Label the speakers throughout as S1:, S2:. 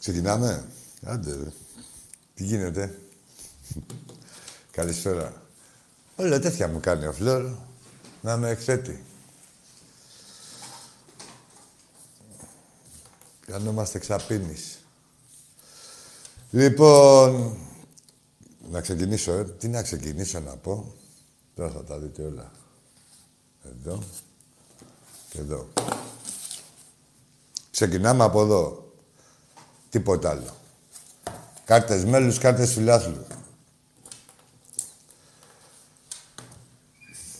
S1: Ξεκινάμε; Άντε, ρε. Τι γίνεται; Καλησπέρα. Όλα τέτοια μου κάνει ο Φλόρ. Να με εκθέτει. Κάνομαστε ξαπίνης. Λοιπόν, να ξεκινήσω, ε. Τι να ξεκινήσω να πω; Τώρα θα τα δείτε όλα. Εδώ και εδώ. Ξεκινάμε από εδώ. Τίποτα άλλο. Κάρτες μέλους, κάρτες φιλάθλου.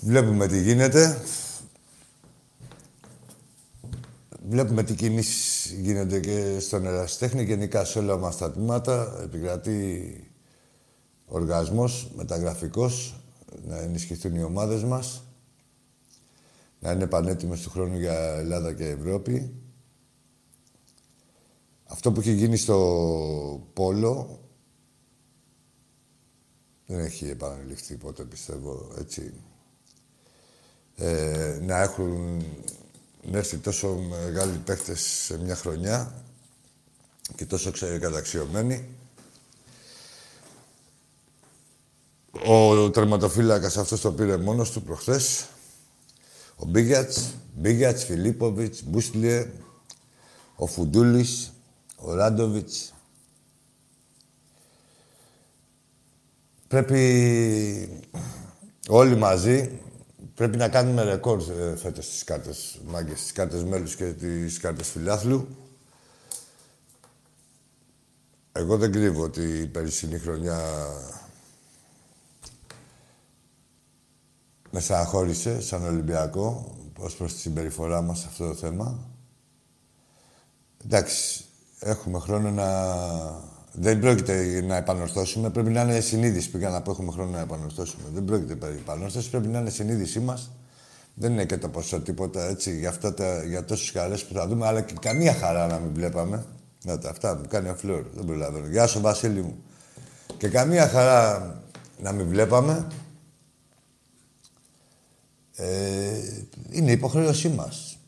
S1: Βλέπουμε τι γίνεται. Βλέπουμε τι κινήσεις γίνονται και στον ερασιτέχνη. Γενικά σε όλα μας τα τμήματα επικρατεί οργασμός μεταγραφικός, να ενισχυθούν οι ομάδες μας, να είναι πανέτοιμες του χρόνου για Ελλάδα και Ευρώπη. Αυτό που έχει γίνει στο Πόλο δεν έχει επαναληφθεί ποτέ, πιστεύω, έτσι. Ε, να έχουν έρθει τόσο μεγάλοι παίχτες σε μια χρονιά και τόσο καταξιωμένοι. Ο τερματοφύλακας αυτός το πήρε μόνος του προχθές. Ο Μπίγιατς, Μπίγιατς, Φιλίπποβιτς, Μπούστλιε, ο Φουντούλης, ο Ράντοβιτς. Πρέπει όλοι μαζί πρέπει να κάνουμε ρεκόρ ε, φέτος στις κάρτες μάγκες, στις κάρτες μέλους και τις κάρτες φιλάθλου. Εγώ δεν κρύβω ότι η περσινή χρονιά με συγχώρησε σαν Ολυμπιακό ως προς τη συμπεριφορά μας σε αυτό το θέμα. Εντάξει, έχουμε χρόνο να... Δεν πρόκειται να επανορθώσουμε. Πρέπει να είναι συνείδηση. Πήγα να πω έχουμε χρόνο να επανορθώσουμε. Δεν πρόκειται περί επανόρθωσης. Πρέπει να είναι συνείδησή μας. Δεν είναι και το ποσό τίποτα έτσι για, αυτά τα, για τόσες χαρές που θα δούμε, αλλά και καμία χαρά να μην βλέπαμε. Να τα αυτά μου κάνει ο Φλόρ. Δεν προλαβαίνω. Γεια σου, Βασίλη μου. Και καμία χαρά να μην βλέπαμε. Ε, είναι υποχρέωσή μας.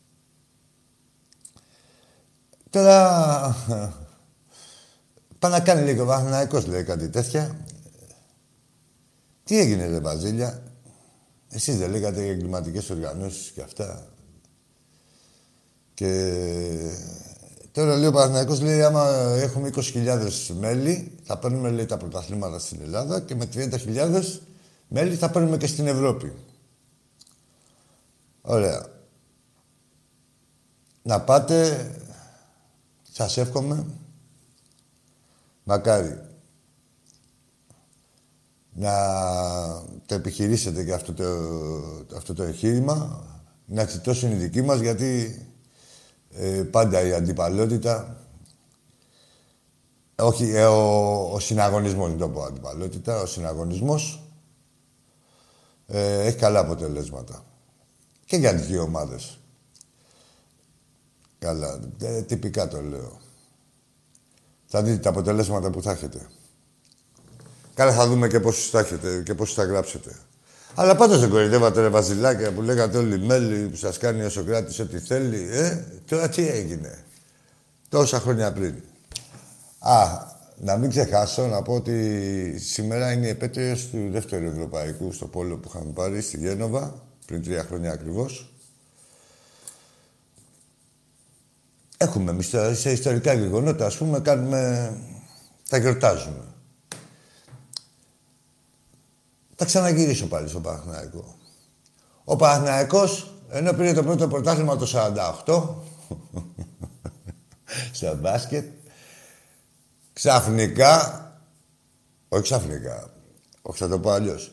S1: Τώρα... Πάει να κάνει λίγο Παναθηναϊκός, λέει κάτι τέτοια. Τι έγινε, ρε Βαζίλια; Εσείς δεν λέγατε για εγκληματικές οργανώσεις και αυτά. Και τώρα λέει ο Παναθηναϊκός, λέει, άμα έχουμε 20.000 μέλη, θα παίρνουμε λέει, τα πρωταθλήματα στην Ελλάδα και με 30.000 μέλη θα παίρνουμε και στην Ευρώπη. Ωραία. Να πάτε, σας εύχομαι, μακάρι να το επιχειρήσετε και αυτό το, αυτό το εγχείρημα, να τσιτώσουν οι δικοί μας, γιατί ε, πάντα η αντιπαλότητα, όχι, ε, ο, ο συναγωνισμός, δεν το πω αντιπαλότητα, ο συναγωνισμός ε, έχει καλά αποτελέσματα. Και για τις δύο ομάδες. Καλά, ε, τυπικά το λέω. Θα δείτε τα αποτελέσματα που θα έχετε. Καλά, θα δούμε και πώς θα έχετε και πώς θα γράψετε. Αλλά πάντως δεν κορυδεύατε ρε Βασιλάκια που λέγατε όλοι μέλη που σας κάνει ο Σοκράτης ό,τι θέλει. Ε, τώρα τι έγινε; Τόσα χρόνια πριν. Α, να μην ξεχάσω να πω ότι σήμερα είναι η επέτειος του δεύτερου Ευρωπαϊκού στο πόλο που είχαμε πάρει στη Γένοβα πριν τρία χρόνια ακριβώς. Έχουμε εμείς σε ιστορικά γεγονότα, ας πούμε, κάνουμε... τα γιορτάζουμε. Θα ξαναγυρίσω πάλι στο Παναθηναϊκό. Ο Παναθηναϊκός, ενώ πήρε το πρώτο πρωτάθλημα το 48, στο μπάσκετ, ξαφνικά, όχι ξαφνικά, όχι θα το πω αλλιώς,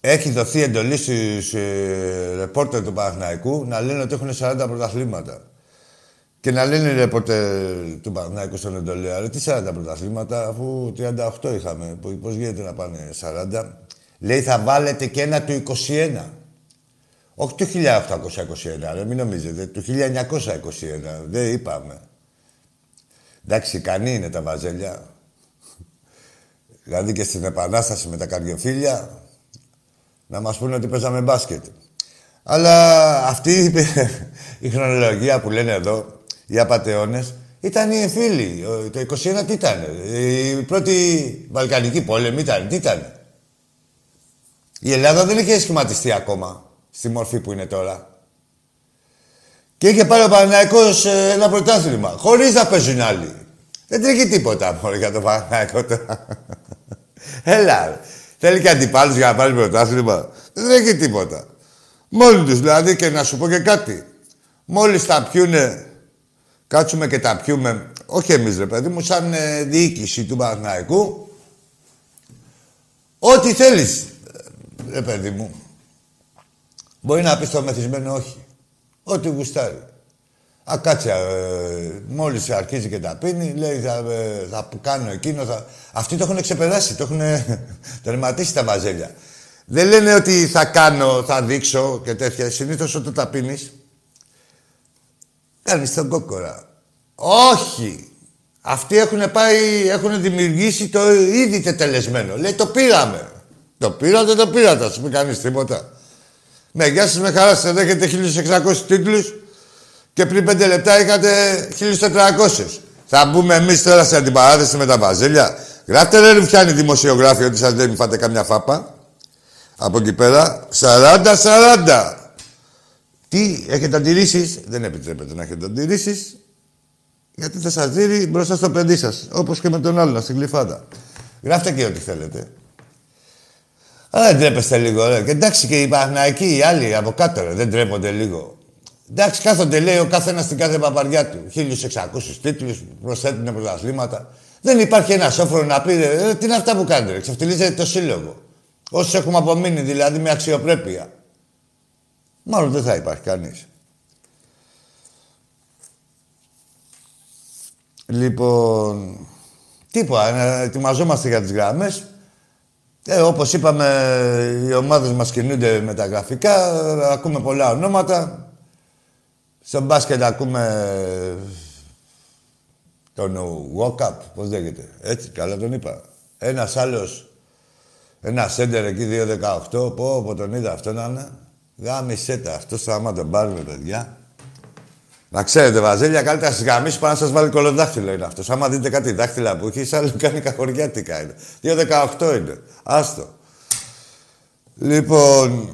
S1: έχει δοθεί εντολή στους ε, ρεπόρτερ του Παναθηναϊκού να λένε ότι έχουν 40 πρωταθλήματα. Και να λένε οι ρεπόρτερ του Παναθηναϊκού στον εντολή, αλλά τι 40 πρωταθλήματα, αφού 38 είχαμε. Πώς γίνεται να πάνε 40. Λέει θα βάλετε και ένα του 21. Όχι του 1821, μην νομίζετε, του 1921. Δεν είπαμε. Εντάξει, ικανή είναι τα βαζέλια. Δηλαδή και στην Επανάσταση με τα καρδιοφίλια, να μας πούνε ότι παίζαμε μπάσκετ. Αλλά αυτή η χρονολογία που λένε εδώ, οι απαταιώνες, ήταν οι εμφύλοι. Το 21 τι ήταν. Η πρώτη Βαλκανική πόλεμη ήταν. Τι ήταν. Η Ελλάδα δεν είχε σχηματιστεί ακόμα στη μορφή που είναι τώρα. Και είχε πάρει ο Παναθηναϊκός ε, ένα πρωτάθλημα. Χωρίς να παίζουν άλλοι. Δεν τρέχει τίποτα μόνο για τον Παναθηναϊκό τώρα. Έλα. Θέλει και αντιπάλους για να πάρει πρωτάθλημα. Δεν έχει τίποτα. Μόνοι τους δηλαδή και να σου πω και κάτι. Μόλις τα πιούνε, κάτσουμε και τα πιούμε, όχι εμείς ρε παιδί μου, σαν ε, διοίκηση του Παναθηναϊκού, ό,τι θέλεις, ρε παιδί μου. Μπορεί να πεις το μεθυσμένο όχι. Ό,τι γουστάρει. Α, κάτσε, ε, μόλις αρχίζει και τα πίνει, λέει θα, ε, θα κάνω εκείνο, θα... Αυτοί το έχουν ξεπεράσει, το έχουν τερματίσει τα βαζέλια. Δεν λένε ότι θα κάνω, θα δείξω και τέτοια. Συνήθως όταν τα πίνεις, κάνεις τον κόκορα. Όχι. Αυτοί έχουν πάει, έχουν δημιουργήσει το ήδη τετελεσμένο. Λέει το πήραμε. Το πήρατε, το πήρατε. Α πούμε κανεί τίποτα. Με γεια σας, με χαρά σα. Δέχετε 1600 τίτλους και πριν 5 λεπτά είχατε 1400. Θα μπούμε εμείς τώρα σε αντιπαράθεση με τα βαζέλια. Γράφτε ρε Ρουφιάνη δημοσιογράφοι ότι σας λέει μην φάτε καμιά φάπα. Από εκεί πέρα 40-40. Τι, έχετε αντιρρήσεις; Δεν επιτρέπετε να έχετε αντιρρήσεις. Γιατί θα σας δει μπροστά στο παιδί σας. Όπως και με τον άλλον στην κλειφάδα. Γράφτε και ό,τι θέλετε. Αλλά δεν τρέπεστε λίγο, ρε. Και εντάξει και οι Παναγικοί, οι άλλοι από κάτω, ρε. Δεν τρέπονται λίγο. Εντάξει, κάθονται, λέει, ο καθένας στην κάθε παπαριά του. 1600 τίτλους, προσθέτουν πρωταθλήματα. Δεν υπάρχει ένας σόφρο να πει, ε, τι είναι αυτά που κάνετε, ρε. Ξεφτιλίζετε το σύλλογο. Όσοι έχουμε απομείνει, δηλαδή με αξιοπρέπεια. Μάλλον δεν θα υπάρχει κανείς. Λοιπόν, τίποτα, ετοιμαζόμαστε για τις γραμμές. Ε, όπως είπαμε, οι ομάδες μας κινούνται με τα γραφικά, ακούμε πολλά ονόματα. Στο μπάσκετ ακούμε τον Walkup, πώς λέγεται. Έτσι, καλά τον είπα. Ένας άλλος ένα σέντερ εκεί 2-18. Πω, πω τον είδα αυτό να είναι. Γάμισέ τα. Αυτό θα άμα τον πάρουμε, παιδιά. Να ξέρετε, Βαζέλια, καλύτερα στι γαμίσει πάνω να σας βάλει κολοδάχτυλο είναι αυτός. Άμα δείτε κάτι δάχτυλα που έχει, άλλο κάνει καχωριάτικα είναι. 2-18 είναι. Άστο. Λοιπόν,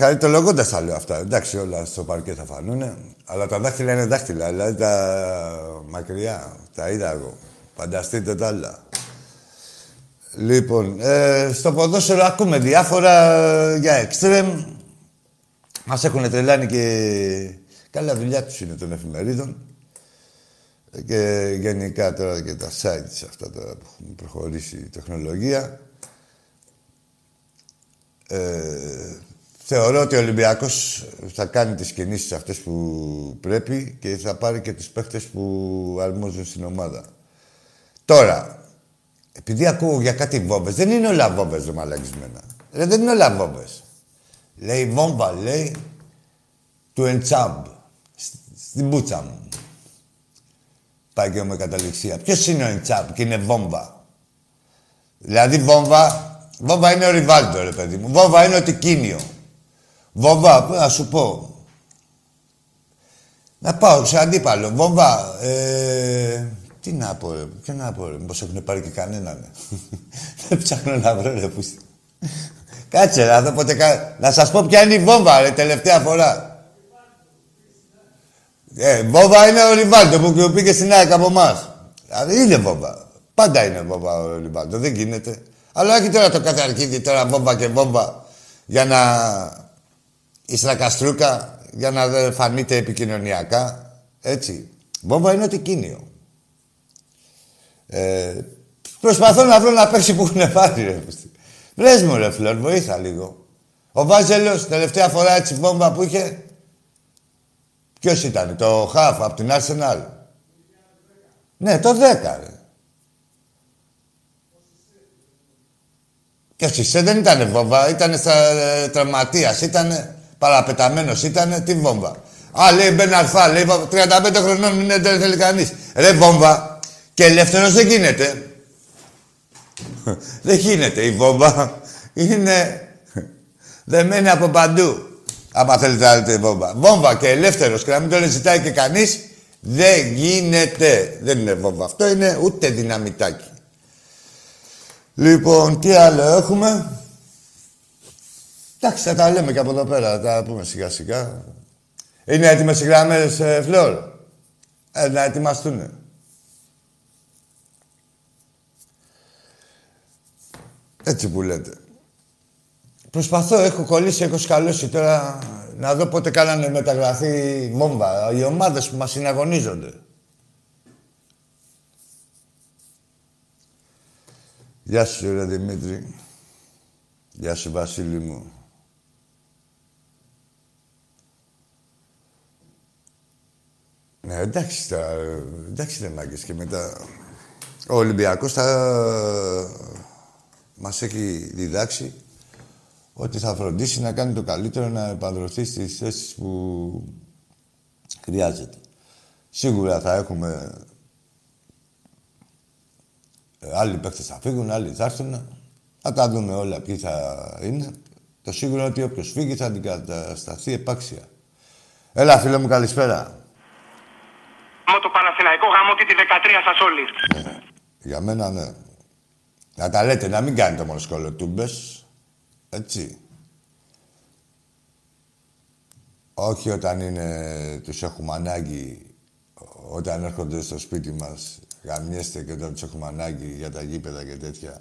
S1: Χαριτολογώντα τα λέω αυτά. Εντάξει, όλα στο παρκέ θα φανούνε. Αλλά τα δάχτυλα είναι δάχτυλα. Δηλαδή τα μακριά. Τα είδα εγώ. Φανταστείτε τα άλλα. Λοιπόν, ε, στο ποδόσφαιρο ακούμε διάφορα ε, για εξτρέμ. Μας έχουν τρελάνει και καλά δουλειά τους είναι των εφημερίδων. Και γενικά τώρα και τα sites αυτά τώρα που έχουν προχωρήσει η τεχνολογία. Ε, θεωρώ ότι ο Ολυμπιακός θα κάνει τις κινήσεις αυτές που πρέπει και θα πάρει και τις παίχτες που αρμόζουν στην ομάδα. Τώρα, επειδή ακούω για κάτι βόμβες, δεν είναι όλα βόμβες ρε μαλακισμένα. Ρε, δεν είναι όλα βόμβες. Λέει βόμβα, λέει, του Εντσάμπ, στην πούτσα μου. Πάει και με καταληξία. Ποιος είναι ο Εντσάμπ και είναι βόμβα; Δηλαδή βόμβα, βόμβα είναι ο Ριβάλτο, ρε παιδί μου. Βόμβα είναι ο Τικίνιο. Βόμβα, να σου πω. Να πάω σε αντίπαλο. Βόμβα, ε, τι να πω, ρε. Ποιο να πω, ρε. Μήπως έχουν πάρει και κανέναν. Δεν ψάχνω να βρω, ρε. Που... Κάτσε, να δω πότε... Να σας πω ποια είναι η βόμβα, ρε, τελευταία φορά. Ε, βόμβα είναι ο Ριβάλτο που πήγε στην ΑΕΚ από εμάς. Δηλαδή είναι βόμβα. Πάντα είναι βόμβα ο Ριβάλτο. Δεν γίνεται. Αλλά όχι τώρα το καταρχίδι, τώρα βόμβα και βόμβα για να... η στρακαστρούκα για να φανείτε επικοινωνιακά. Έτσι. Βόμβα είναι ότι κίνιο. Ε, προσπαθώ να βρω ένα παίξει που έχουν πάρει, ρε. Βρες μου, ρε, Φλόρ, βοήθα λίγο. Ο Βάζελος, τελευταία φορά έτσι βόμβα που είχε, Ποιος ήταν, το Χαφ από την Arsenal; Ναι, το 10, ρε. Και ο Σισε δεν ήταν βόμβα, ήταν στα ε, τραυματίας, ήταν παραπεταμένος, ήταν τι βόμβα. Α, λέει Μπεν Αλφά, λέει 35 χρονών είναι, δεν θέλει κανείς. Ρε βόμβα, και ελεύθερος δεν γίνεται. δεν γίνεται η βόμβα. Είναι δεμένη από παντού. Άμα θέλετε να δείτε βόμβα. Βόμβα και ελεύθερος και να μην το ζητάει και κανείς, δεν γίνεται. Δεν είναι βόμβα. Αυτό είναι ούτε δυναμητάκι. Λοιπόν, τι άλλο έχουμε; Εντάξει, θα τα λέμε και από εδώ πέρα. Θα τα πούμε σιγά σιγά. Είναι έτοιμες οι γραμμές, ε, Φλόρ; Ε, να ετοιμαστούν. Έτσι που λέτε. Προσπαθώ, έχω κολλήσει, έχω σκαλώσει τώρα να δω πότε κάνανε μεταγραφή μόμβα. Οι ομάδες που μας συναγωνίζονται. Γεια σου, ρε Δημήτρη. Γεια σου, Βασίλη μου. Ναι, εντάξει τώρα, εντάξει δεν μάγκες και μετά... Ο Ολυμπιακός θα... μας έχει διδάξει ότι θα φροντίσει να κάνει το καλύτερο να επανδρωθεί στις θέσεις που χρειάζεται. Σίγουρα θα έχουμε... Ε, άλλοι παίκτες θα φύγουν, άλλοι θα έρθουν. Θα τα δούμε όλα ποιοι θα είναι. Το σίγουρο είναι ότι όποιος φύγει θα αντικατασταθεί επάξια. Έλα, φίλε μου, καλησπέρα.
S2: Με το Παναθηναϊκό γάμο και τη 13 σας όλοι.
S1: Ναι. Για μένα, ναι. Να τα λέτε, να μην κάνετε μόνο σκολοτούμπες. Έτσι. Όχι όταν είναι, τους έχουμε ανάγκη, όταν έρχονται στο σπίτι μας, γαμιέστε και όταν τους έχουμε ανάγκη για τα γήπεδα και τέτοια.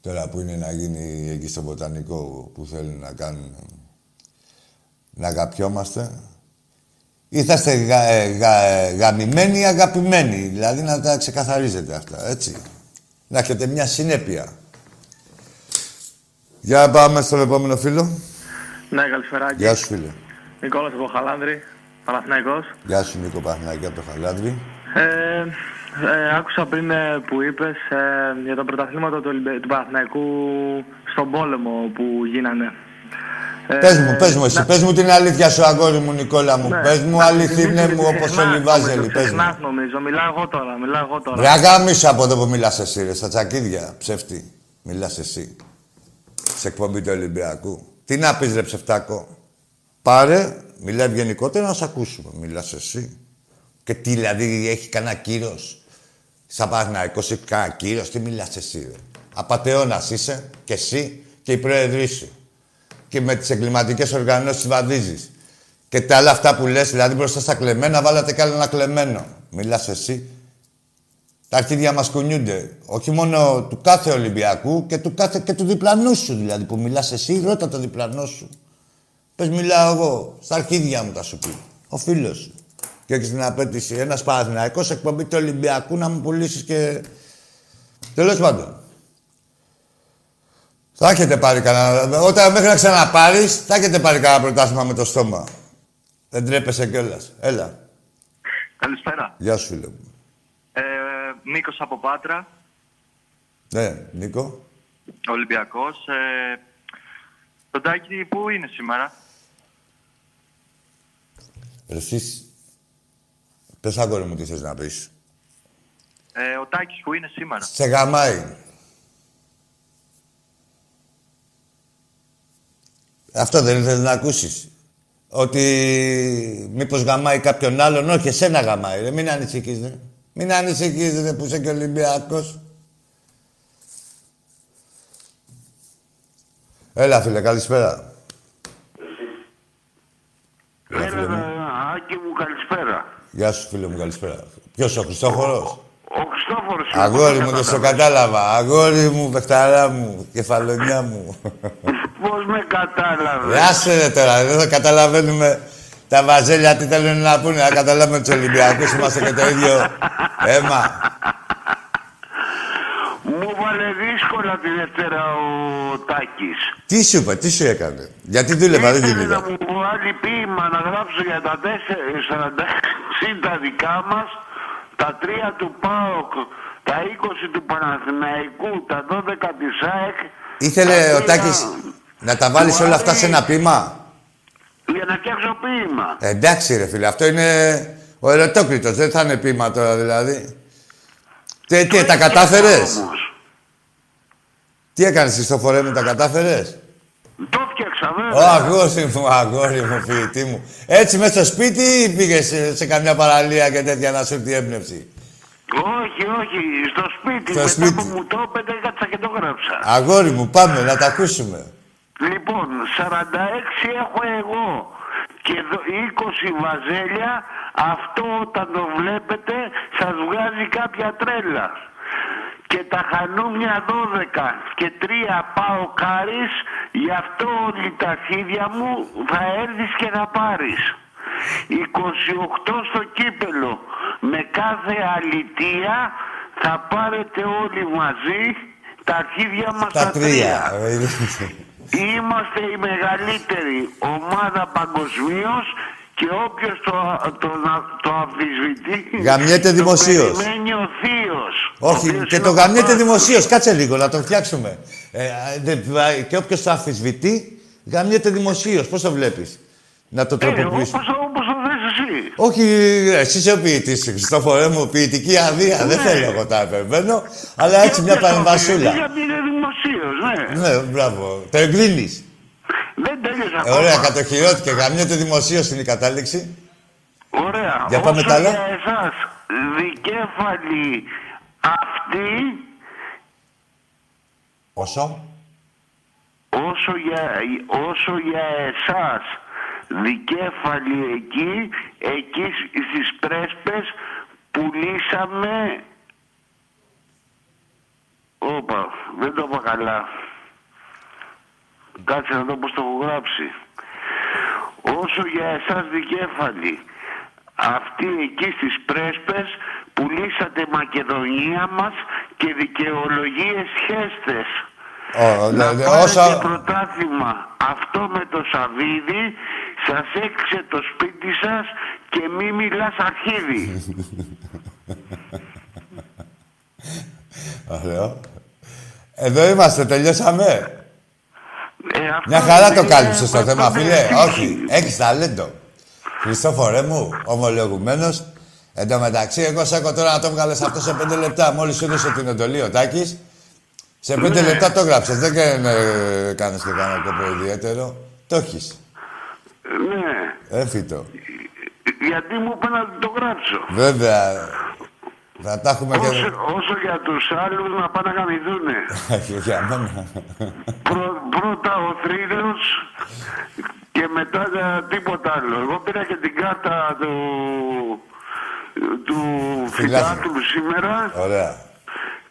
S1: Τώρα που είναι να γίνει εκεί στο βοτανικό που θέλουν να κάνουν, να αγαπιόμαστε. Ή θα είστε γα, ε, γα, ε, γαμημένοι ή αγαπημένοι. Δηλαδή να τα ξεκαθαρίζετε αυτά, έτσι. Να έχετε μια συνέπεια. Για πάμε στον επόμενο φίλο.
S2: Ναι, καλησπέρα.
S1: Γεια σου, φίλε.
S2: Νικόλας από Χαλάνδρη, Παναθηναϊκός.
S1: Γεια σου, Νίκο Παναθηναϊκή από το Χαλάνδρη.
S2: Ε, ε, άκουσα πριν ε, που είπες ε, για τα πρωταθλήματα του, του Παναθηναϊκού στον πόλεμο που γίνανε.
S1: Ε, πες μου, πες μου εσύ, πες μου την αλήθεια σου, αγόρι μου, Νικόλα μου. Ναι, πες μου αληθινέ μου, όπως όλοι βάζελοι, πες μου.
S2: νομίζω, μιλάω εγώ τώρα, μιλάω εγώ τώρα.
S1: Ρε αγάμισο από εδώ που μιλάς εσύ, ρε, στα τσακίδια, ψεύτη. Μιλάς εσύ σε εκπομπή του Ολυμπιακού. Τι να πεις ρε ψευτάκο. Πάρε, μιλάει γενικότερα να σε ακούσουμε. Μιλάς εσύ. Και τι δηλαδή έχει κανένα κύρος. Σαν Παναθηναϊκός έχει κανένα κύρος. Τι μιλάς εσύ ρε. Απατεώνας είσαι και εσύ και η πρόεδρή σου. Και και με τις εγκληματικές οργανώσεις βαδίζεις. Και τα άλλα αυτά που λες, δηλαδή μπροστά στα κλεμμένα, βάλατε κι άλλο ένα κλεμμένο. Μιλάς εσύ. Τα αρχίδια μας κουνιούνται. Όχι μόνο του κάθε Ολυμπιακού και του, κάθε, και του διπλανού σου δηλαδή που μιλάς εσύ, ρώτα το διπλανό σου. Πες μιλάω εγώ, στα αρχίδια μου τα σου πει. Ο φίλος σου. Και έχεις την απέτηση ένας Παναθηναϊκός εκπομπή του Ολυμπιακού να μου πουλήσεις και... Τέλος πάντων. Θα έχετε πάρει κανένα... Όταν μέχρι να ξαναπάρεις, θα έχετε πάρει κανένα πρωτάθλημα με το στόμα. Δεν τρέπεσαι κιόλας. Έλα.
S2: Καλησπέρα.
S1: Γεια σου, φίλε μου.
S2: Ε, Νίκος από Πάτρα,
S1: Ναι, Νίκο.
S2: Ολυμπιακός. Ε, το Τάκη πού είναι σήμερα;
S1: Ρε Εσείς... Πες αγόρι μου τι θες να πεις.
S2: Ε, ο Τάκης που είναι σήμερα.
S1: Σε γαμάει. Αυτό δεν ήθελες να ακούσεις. Ότι μήπως γαμάει κάποιον άλλον. Όχι, εσένα γαμάει. Ρε. Μην ανησυχείς, ρε. Μην ανησυχείς, ρε, που είσαι και Ολυμπιακός. Έλα, φίλε, καλησπέρα. Έλα, φίλε μου.
S3: Άκη μου, καλησπέρα.
S1: Γεια σου, φίλε μου, καλησπέρα. Ποιος, ο Χριστόφορος;
S3: Ο Χριστόφορος.
S1: Αγόρι μου, δεν στο κατάλαβα. Αγόρι μου, παιχταρά μου, κεφαλονιά μου.
S3: Πώς με κατάλαβες;
S1: Ρε, άσε ρε τώρα, δεν θα καταλαβαίνουμε τα βαζέλια τι θέλουν να πούνε. Να καταλάβουμε τους Ολυμπιακούς, είμαστε και το ίδιο αίμα.
S3: Μου βάλε δύσκολα τη Δευτέρα ο Τάκης.
S1: Τι σου είπε, τι σου έκανε; Γιατί δούλευα, δεν
S3: Ήθελε να
S1: δούλευα.
S3: μου βάλει ποίημα να γράψω για τα 46 τα δικά μας, τα 3 του ΠΑΟΚ, τα 20 του Παναθηναϊκού, τα 12 της ΑΕΚ.
S1: Ήθελε
S3: τα
S1: ο
S3: τρία
S1: Τάκης να τα βάλεις
S3: του
S1: όλα αυτά
S3: Άρη,
S1: σε ένα πείμα.
S3: Για να φτιάξω ποίημα.
S1: Ε, εντάξει ρε φίλε, αυτό είναι ο ερωτόκριτος, δεν θα είναι πείμα τώρα δηλαδή. Τι, τι τα κατάφερες;
S3: Όμως,
S1: Τι έκανες Χριστόφορε μου, τα κατάφερες;
S3: Το φτιάξα
S1: Ω,
S3: βέβαια.
S1: αγόρι μου, αγόρι μου, ποιητή μου. Έτσι μέσα στο σπίτι ή πήγες σε, σε καμιά παραλία και τέτοια να σου έρθει η έμπνευση;
S3: Όχι, όχι, στο σπίτι.
S1: Στο
S3: Μετά
S1: σπίτι.
S3: που μου το έπαιρνε, έκατσα και το γράψα.
S1: Αγόρι μου, πάμε να τα ακούσουμε.
S3: Λοιπόν, 46 έχω εγώ και δο- 20 βαζέλια. Αυτό όταν το βλέπετε σας βγάζει κάποια τρέλα. Και τα χανούμια 12 και 3 πάω κάρις, γι' αυτό όλη τα αρχίδια μου θα έρθεις και θα πάρεις. 28 στο κύπελο. Με κάθε αλητία θα πάρετε όλοι μαζί τα αρχίδια μας
S1: Τα τρία.
S3: Είμαστε η μεγαλύτερη ομάδα παγκοσμίως και όποιος το, το, το αμφισβητεί.
S1: Γαμιέται
S3: το
S1: δημοσίως.
S3: περιμένει ο θείος. ο
S1: Όχι,
S3: οποίος
S1: και
S3: είναι
S1: το
S3: ο
S1: γαμιέται
S3: παπάς
S1: δημοσίως. Κάτσε λίγο να το φτιάξουμε. Ε, δεν- και όποιος το αμφισβητεί, γαμιέται δημοσίως. Πώς το βλέπεις; Να το
S3: του. Ε, όπως,
S1: τροποποιήσουμε.
S3: όπως το θες εσύ;
S1: Όχι, εσύ είσαι ο ποιητής, Χριστόφορε μου, ποιητική αδεία. Δεν
S3: Ναι.
S1: θέλω εγώ τα επεμβαίνω, αλλά έτσι μια
S3: όποιος το
S1: παρεμβασούλα.
S3: αμφισβητεί, Γιατί είναι δημοσίως, ναι.
S1: Ναι, μπράβο. Το εγκρίνεις.
S3: Δεν τέλειωσα
S1: Ε,
S3: ακόμα.
S1: ωραία, κατοχυρώθηκε. Γαμιέται δημοσίως είναι η κατάληξη.
S3: Ωραία.
S1: Για πάμε
S3: Όσο
S1: τα άλλα.
S3: για εσάς, δικέφαλοι αυτοί,
S1: Όσο;
S3: όσο για, όσο για εσάς δικέφαλοι εκεί, εκεί στις πρέσπες πουλήσαμε... Όπα, δεν το είπα καλά. Κάτσε να δω πώς το έχω γράψει. Όσο για εσάς δικέφαλοι, αυτοί εκεί στις πρέσπες πουλήσατε Μακεδονία μας και δικαιολογίες χέστες.
S1: Ω,
S3: Να
S1: ναι,
S3: πάρετε
S1: όσα...
S3: πρωτάθλημα. Αυτό με το Σαβίδι σας έξε το σπίτι σας και μη μιλάς αρχίδι.
S1: Ωραίο. Εδώ είμαστε, τελειώσαμε.
S3: Ε, αυτό
S1: Μια χαρά το
S3: είναι-
S1: κάλυψες το θέμα,
S3: αυτό είναι
S1: φίλε.
S3: τύχη.
S1: Όχι, έχεις ταλέντο. Χριστόφορε μου, ομολογουμένος. Εν τω μεταξύ, εγώ σε έχω τώρα να το βγάλεις αυτό σε πέντε λεπτά. Μόλις σου έδωσε την εντολή ο Τάκης, σε πέντε
S3: Ναι.
S1: λεπτά το γράψες. Δεν ε, κάνεις και κανένα κόπο ιδιαίτερο. Το έχεις.
S3: Ναι.
S1: Έμφυτο.
S3: Γιατί μου είπε να το γράψω.
S1: Βέβαια. Θα τα έχουμε και...
S3: Όσο, όσο για τους άλλους να πάνε να γαμηθούνε.
S1: Όχι, για μένα.
S3: Πρω, πρώτα ο Θρύδεος και μετά ε, τίποτα άλλο. Εγώ πήρα και την κάρτα του, του Φιλάθλου σήμερα
S1: Ωραία.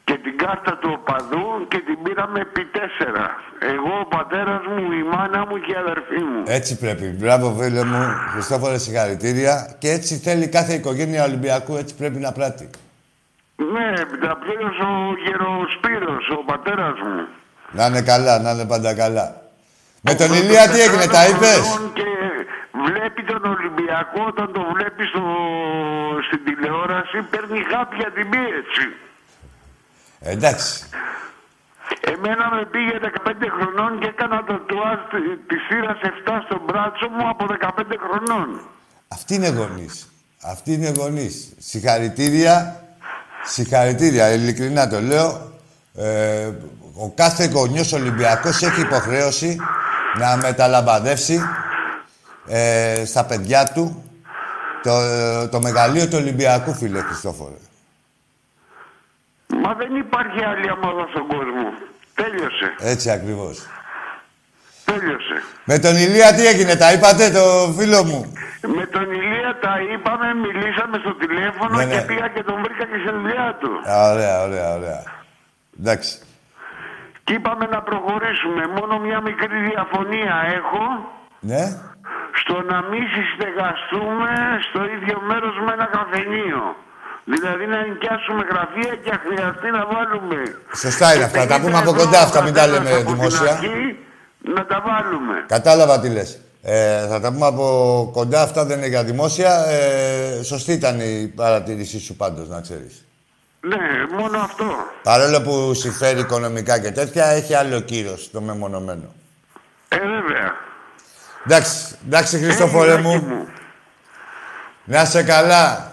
S3: και την κάρτα του οπαδού και την πήραμε επί τέσσερα. Εγώ, ο πατέρας μου, η μάνα μου και η αδερφή μου.
S1: Έτσι πρέπει. Μπράβο, φίλε μου. Χριστόφορε, συγχαρητήρια. Και έτσι θέλει κάθε οικογένεια Ολυμπιακού, έτσι πρέπει να πράττει.
S3: Ναι, τα πλήρωσε ο Γεροσπύρος, ο πατέρας μου.
S1: Να είναι καλά, να είναι πάντα καλά. Με τον Ηλία τι έγινε, τα είπες.
S3: Και βλέπει τον Ολυμπιακό, όταν το βλέπεις στο, στην τηλεόραση, παίρνει χάπια την πίεση.
S1: Εντάξει.
S3: Εμένα με πήγε 15 χρονών και έκανα το τουάζ τη σειρά 7 στο μπράτσο μου από 15 χρονών.
S1: Αυτή είναι γονείς. Αυτή είναι γονείς. Συγχαρητήρια. Συγχαρητήρια, ειλικρινά το λέω. Ε, ο κάθε γονιός Ολυμπιακός έχει υποχρέωση να μεταλαμπαδεύσει ε, στα παιδιά του το, το μεγαλείο του Ολυμπιακού, φίλε Χριστόφορε.
S3: Μα δεν υπάρχει άλλη ομάδα στον κόσμο. Τέλειωσε.
S1: Έτσι ακριβώς.
S3: Τέλειωσε.
S1: Με τον Ηλία τι έγινε, τα είπατε το φίλο μου;
S3: Με τον Ηλία τα είπαμε, μιλήσαμε στο τηλέφωνο
S1: Ναι,
S3: και
S1: ναι.
S3: πήγα και τον βρήκα και στη δουλειά του.
S1: Α, Ωραία, ωραία, ωραία. Εντάξει.
S3: Και είπαμε να προχωρήσουμε. Μόνο μια μικρή διαφωνία έχω
S1: Ναι.
S3: στο να μην συστεγαστούμε στο ίδιο μέρος με ένα καφενείο. Δηλαδή να νοικιάσουμε γραφεία και αν χρειαστεί να βάλουμε...
S1: Σωστά είναι αυτά. Τα
S3: 50
S1: πούμε από
S3: ευρώ
S1: κοντά αυτά, μην τα
S3: καθένας
S1: λέμε
S3: από την
S1: δημόσια.
S3: αρχή, Να τα βάλουμε.
S1: Κατάλαβα τι λες. Ε, θα τα πούμε από κοντά, αυτά δεν είναι για δημόσια. Ε, σωστή ήταν η παρατήρησή σου πάντως, να ξέρεις.
S3: Ναι, μόνο αυτό.
S1: Παρόλο που συμφέρει οικονομικά και τέτοια, έχει άλλο κύρος το μεμονωμένο.
S3: Ε, βέβαια.
S1: Εντάξει, εντάξει Χριστόφορε
S3: Ε,
S1: μου.
S3: Ηλάκη
S1: Να είσαι καλά.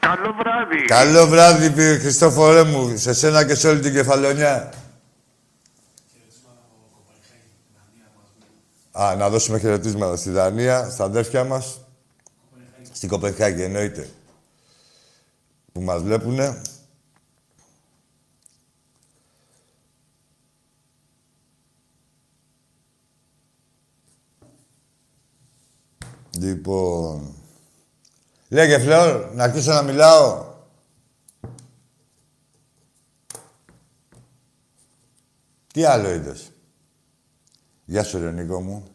S3: Καλό βράδυ.
S1: Καλό βράδυ, πι- Χριστόφορε μου, σε σένα και σε όλη την κεφαλονιά. Α, να δώσουμε χαιρετίσματα στη Δανία, στα αδέρφια μας. Στην Κοπεχάγη, εννοείται. Που μας βλέπουνε. Λοιπόν... Λέγε, Φλόρ, να αρχίσω να μιλάω. Τι άλλο είδες; Γεια σου, ρε Νίκο μου.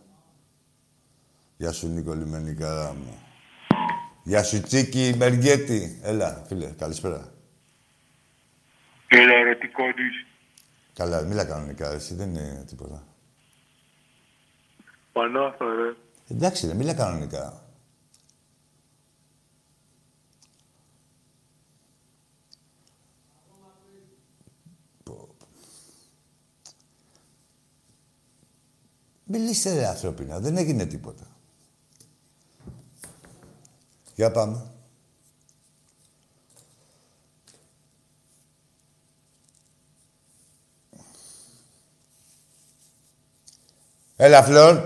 S1: Γεια σου, Νίκο Λιμενικαρά μου. Γεια σου, Τσίκη Μπεργέτη. Έλα, φίλε, καλησπέρα.
S3: Έλα ρε, τι κόντις.
S1: Καλά, μίλα κανονικά, εσύ δεν είναι τίποτα.
S3: Πανάθα ρε.
S1: Εντάξει, ρε, μίλα κανονικά. Μιλήστε ρε ανθρώπινα, δεν έγινε τίποτα. Για πάμε. Έλα, Φλόρ.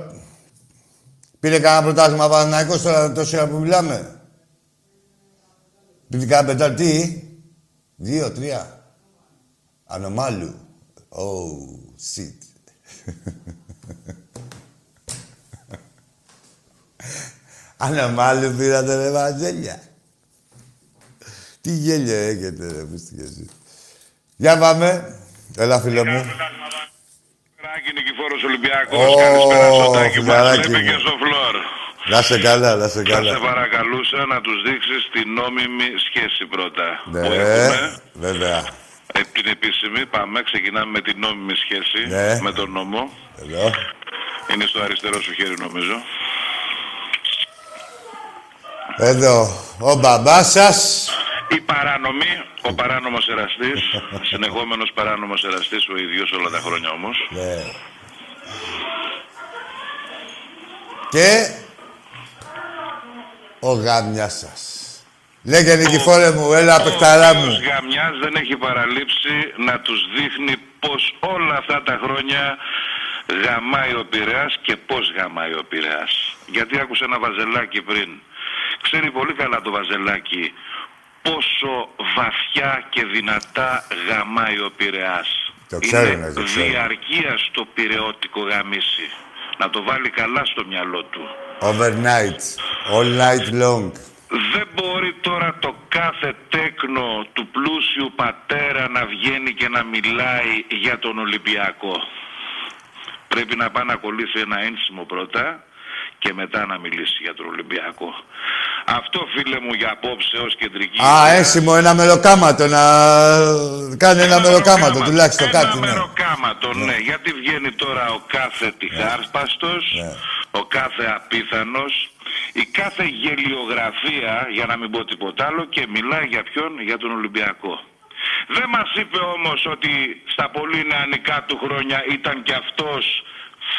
S1: Πήρε κανένα πρωτάθλημα Παναθηναϊκός τώρα τόση ώρα που μιλάμε; Πήρε κανένα πεντάλτη. Δύο, τρία. Ανομάλου. Oh, shit. Ανομάλου πήρατε ρε Βαζέλια. Τι γέλιο έχετε ρε πούστηκε εσύ. Για πάμε. Έλα φίλο μου.
S4: Ράκη Νικηφόρος Ολυμπιακός,
S1: Ω,
S4: καλησπέρα Σωτάκη μας,
S1: φιλαράκι
S4: βλέπει
S1: μου.
S4: και στο φλόρ.
S1: Να σε καλά, να σε
S4: Θα
S1: καλά.
S4: σε παρακαλούσα να τους δείξεις την νόμιμη σχέση πρώτα
S1: Ναι,
S4: που έχουμε.
S1: βέβαια.
S4: Ε, την επίσημη, πάμε, ξεκινάμε με την νόμιμη σχέση
S1: Ναι.
S4: με τον νόμο.
S1: Εδώ.
S4: Είναι στο αριστερό σου χέρι νομίζω.
S1: Εδώ. Ο μπαμπάς σας.
S4: Η παράνομη, ο παράνομος εραστής, συνεχόμενος παράνομος εραστής, ο ίδιος όλα τα χρόνια όμως.
S1: Ναι. Και ο γάμιας σας. Λέγε Νικηφόρε μου, έλα παιχταρά
S4: Ο
S1: μου.
S4: κύριος Γαμιάς δεν έχει παραλείψει να τους δείχνει πως όλα αυτά τα χρόνια γαμάει ο Πειραιάς και πως γαμάει ο Πειραιάς. Γιατί άκουσα ένα βαζελάκι πριν. Ξέρει πολύ καλά το βαζελάκι πόσο βαθιά και δυνατά γαμάει ο Πειραιάς.
S1: Το ξέρουνε,
S4: είναι
S1: το ξέρουνε.
S4: διαρκείας το πυρεώτικο γαμίσι. Να το βάλει καλά στο μυαλό του.
S1: Overnight. All night long.
S4: Δεν μπορεί τώρα το κάθε τέκνο του πλούσιου πατέρα να βγαίνει και να μιλάει για τον Ολυμπιακό. Πρέπει να πάει να κολλήσει ένα ένσημο πρώτα και μετά να μιλήσει για τον Ολυμπιακό. Αυτό φίλε μου για απόψε ως κεντρική...
S1: Α,
S4: ιδέα.
S1: έσημο, ένα μελοκάματο. Να κάνει ένα μελοκάματο τουλάχιστον
S4: ένα
S1: κάτι. Ναι.
S4: μεροκάματο, ναι. Γιατί βγαίνει τώρα ο κάθε τυχάρπαστος,
S1: Ναι.
S4: ο κάθε απίθανος, η κάθε γελιογραφία, για να μην πω τίποτα άλλο, και μιλάει για ποιον, για τον Ολυμπιακό. Δεν μας είπε όμως ότι στα πολύ νεανικά του χρόνια ήταν και αυτός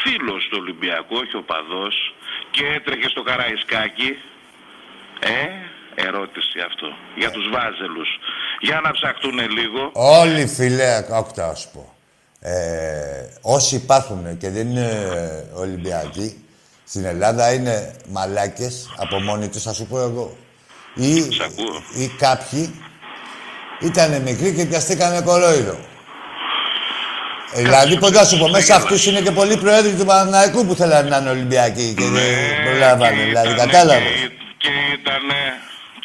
S4: φίλος του Ολυμπιακού, όχι ο παδός, και έτρεχε στο Καραϊσκάκι. Ε, ερώτηση αυτό. Για τους βάζελους. Για να ψαχτούν λίγο.
S1: Όλοι φίλε, άκουτα να σου πω. Ε, όσοι υπάρχουν και δεν είναι Ολυμπιακοί στην Ελλάδα είναι μαλάκες από μόνοι τους, θα σου πω εγώ. Ή,
S4: Σ' ακούω.
S1: ή κάποιοι ήταν μικροί και πιαστήκανε κορόιδο. Ε, δηλαδή, πώ να σου πω, μέσα αυτούς είναι και πολλοί προέδροι του Παναναϊκού που θέλανε να είναι Ολυμπιακοί και δεν προλάβανε.
S4: και
S1: Δηλαδή,
S4: ήτανε,
S1: κατάλαβες.
S4: Και, και ήτανε,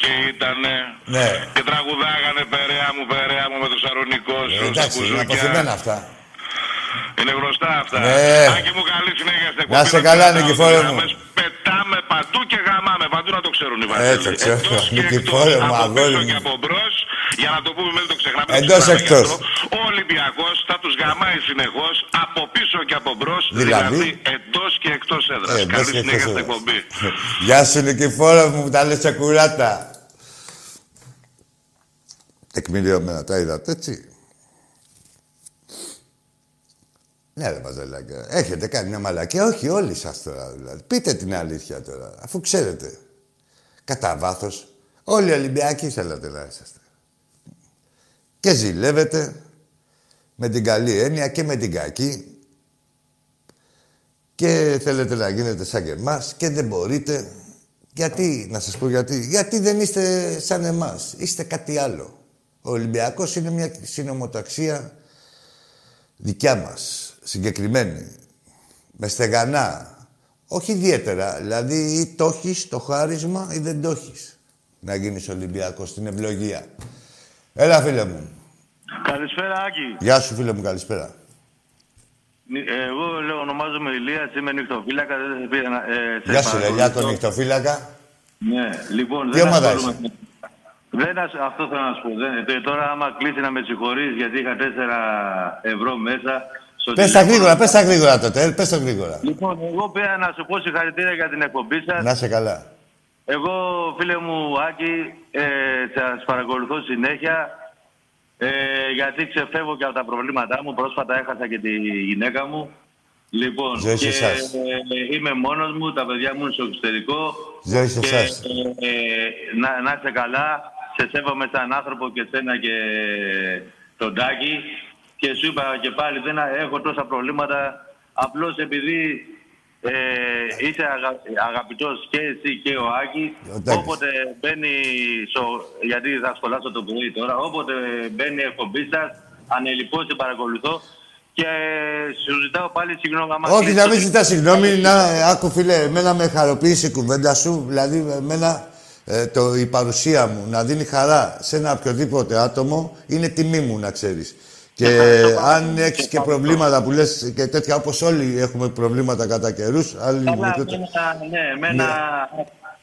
S4: και ήτανε.
S1: Ναι.
S4: Και τραγουδάγανε περαία μου, περαία μου με το σαρονικό σου.
S1: Ε,
S4: στα
S1: εντάξει, είναι
S4: κουζούκια.
S1: αποθυμένα αυτά.
S4: Είναι γνωστά αυτά.
S1: Ναι.
S4: Άκη μου καλή συνέχεια στην
S1: Να σε
S4: εκπομπή,
S1: καλά,
S4: δεν
S1: Νικηφόρο
S4: πετάω
S1: μου.
S4: τις γραμμές. Πετάμε παντού και γαμάμε. Παντού να το ξέρουν οι Βαζέλοι.
S1: Ε, το ξέρω.
S4: Εντός και
S1: Νικηφόρο
S4: εκτός,
S1: μου,
S4: από
S1: αγόρι
S4: πίσω
S1: μου.
S4: και από μπρος, για να το πούμε, μην το ξεχνάμε. το
S1: Εντός,
S4: ξεχνάμε
S1: εκτός.
S4: γι' αυτό. Ο Ολυμπιακός θα τους γαμάει συνεχώς, από πίσω και από μπρος,
S1: Δηλαδή;
S4: δηλαδή, εντός και εκτός έδρας.
S1: Ε,
S4: Καλή
S1: μπες και
S4: συνέχεια
S1: εκτός
S4: στην
S1: έδρας.
S4: εκπομπή.
S1: Γεια σου, Νικηφόρο μου, που τα λες σε κουράτα. Τεκμηριωμένα, τα είδατε, έτσι. Ναι, ρε Μαζελάκια. Έχετε κάνει μια μαλακία. Όχι, όλοι σας τώρα, δηλαδή. Πείτε την αλήθεια τώρα, αφού ξέρετε. Κατά βάθος, όλοι οι Ολυμπιακοί θέλατε να είσαστε. Και ζηλεύετε με την καλή έννοια και με την κακή και θέλετε να γίνετε σαν και εμάς και δεν μπορείτε. Γιατί, να σας πω γιατί. Γιατί δεν είστε σαν εμάς. Είστε κάτι άλλο. Ο Ολυμπιακός είναι μια συνομοταξία δικιά μας. Συγκεκριμένη. Με στεγανά. Όχι ιδιαίτερα. Δηλαδή ή το έχεις το χάρισμα ή δεν το έχεις. Να γίνεις Ολυμπιακός στην ευλογία. Έλα φίλε μου.
S5: Καλησπέρα, Άκη.
S1: Γεια σου φίλε μου, καλησπέρα.
S5: Νι- ε, Εγώ λέω, ονομάζομαι Ηλίας, είμαι νυχτοφύλακα. Δεν σε πήρα να. Ε, σε
S1: Γεια σου,
S5: παρακολουθώ.
S1: Λελιάκο, νυχτοφύλακα.
S5: Ναι, λοιπόν.
S1: Τι
S5: δεν
S1: ομάδα
S5: ασχολούμαι- Δεν, ασ- αυτό θέλω να σου πω. Δεν, ε, τώρα, άμα κλείσει να με συγχωρείς γιατί είχα 4 ευρώ μέσα. Στο
S1: Πες τα
S5: τηλέφωνο.
S1: γρήγορα, πες τα γρήγορα τότε, ε, πες τα γρήγορα.
S5: Λοιπόν, εγώ πήρα να σου πω συγχαρητήρια για την εκπομπή σας.
S1: Να σε καλά.
S5: Εγώ, φίλε μου, Άκη, ε, σας παρακολουθώ συνέχεια. Ε, γιατί ξεφεύγω και από τα προβλήματά μου. Πρόσφατα έχασα και τη γυναίκα μου. Λοιπόν,
S1: Ζωή σε
S5: και
S1: εσάς.
S5: ε, είμαι μόνος μου, τα παιδιά μου είναι στο εξωτερικό.
S1: Ζωή σε
S5: και,
S1: εσάς.
S5: ε, να, να είσαι καλά, σε σέβομαι σαν άνθρωπο και σένα και τον Τάκη. Και σου είπα και πάλι, δεν έχω τόσα προβλήματα. Απλώς επειδή ε, είσαι αγα, αγαπητός και εσύ και ο Άκης,
S1: Ο Τάκης.
S5: όποτε μπαίνει, στο, γιατί θα σχολάσω το πρωί τώρα, όποτε μπαίνει η εκπομπή σας, ανελειπώς σε παρακολουθώ και σου ζητάω πάλι συγγνώμη. άμα
S1: Όχι,
S5: κλείσει
S1: να
S5: το
S1: μην
S5: μικρόφωνο.
S1: ζητάς συγγνώμη. Να, άκου φίλε, εμένα με χαροποίησε η κουβέντα σου. Δηλαδή, εμένα ε, το, η παρουσία μου να δίνει χαρά σε ένα οποιοδήποτε άτομο είναι τιμή μου, να ξέρεις. Και αν έχεις και προβλήματα που λες και τέτοια, όπως όλοι έχουμε προβλήματα κατά καιρούς, άλλοι
S5: Καλά,
S1: μικρότερα.
S5: εμένα, ναι, εμένα,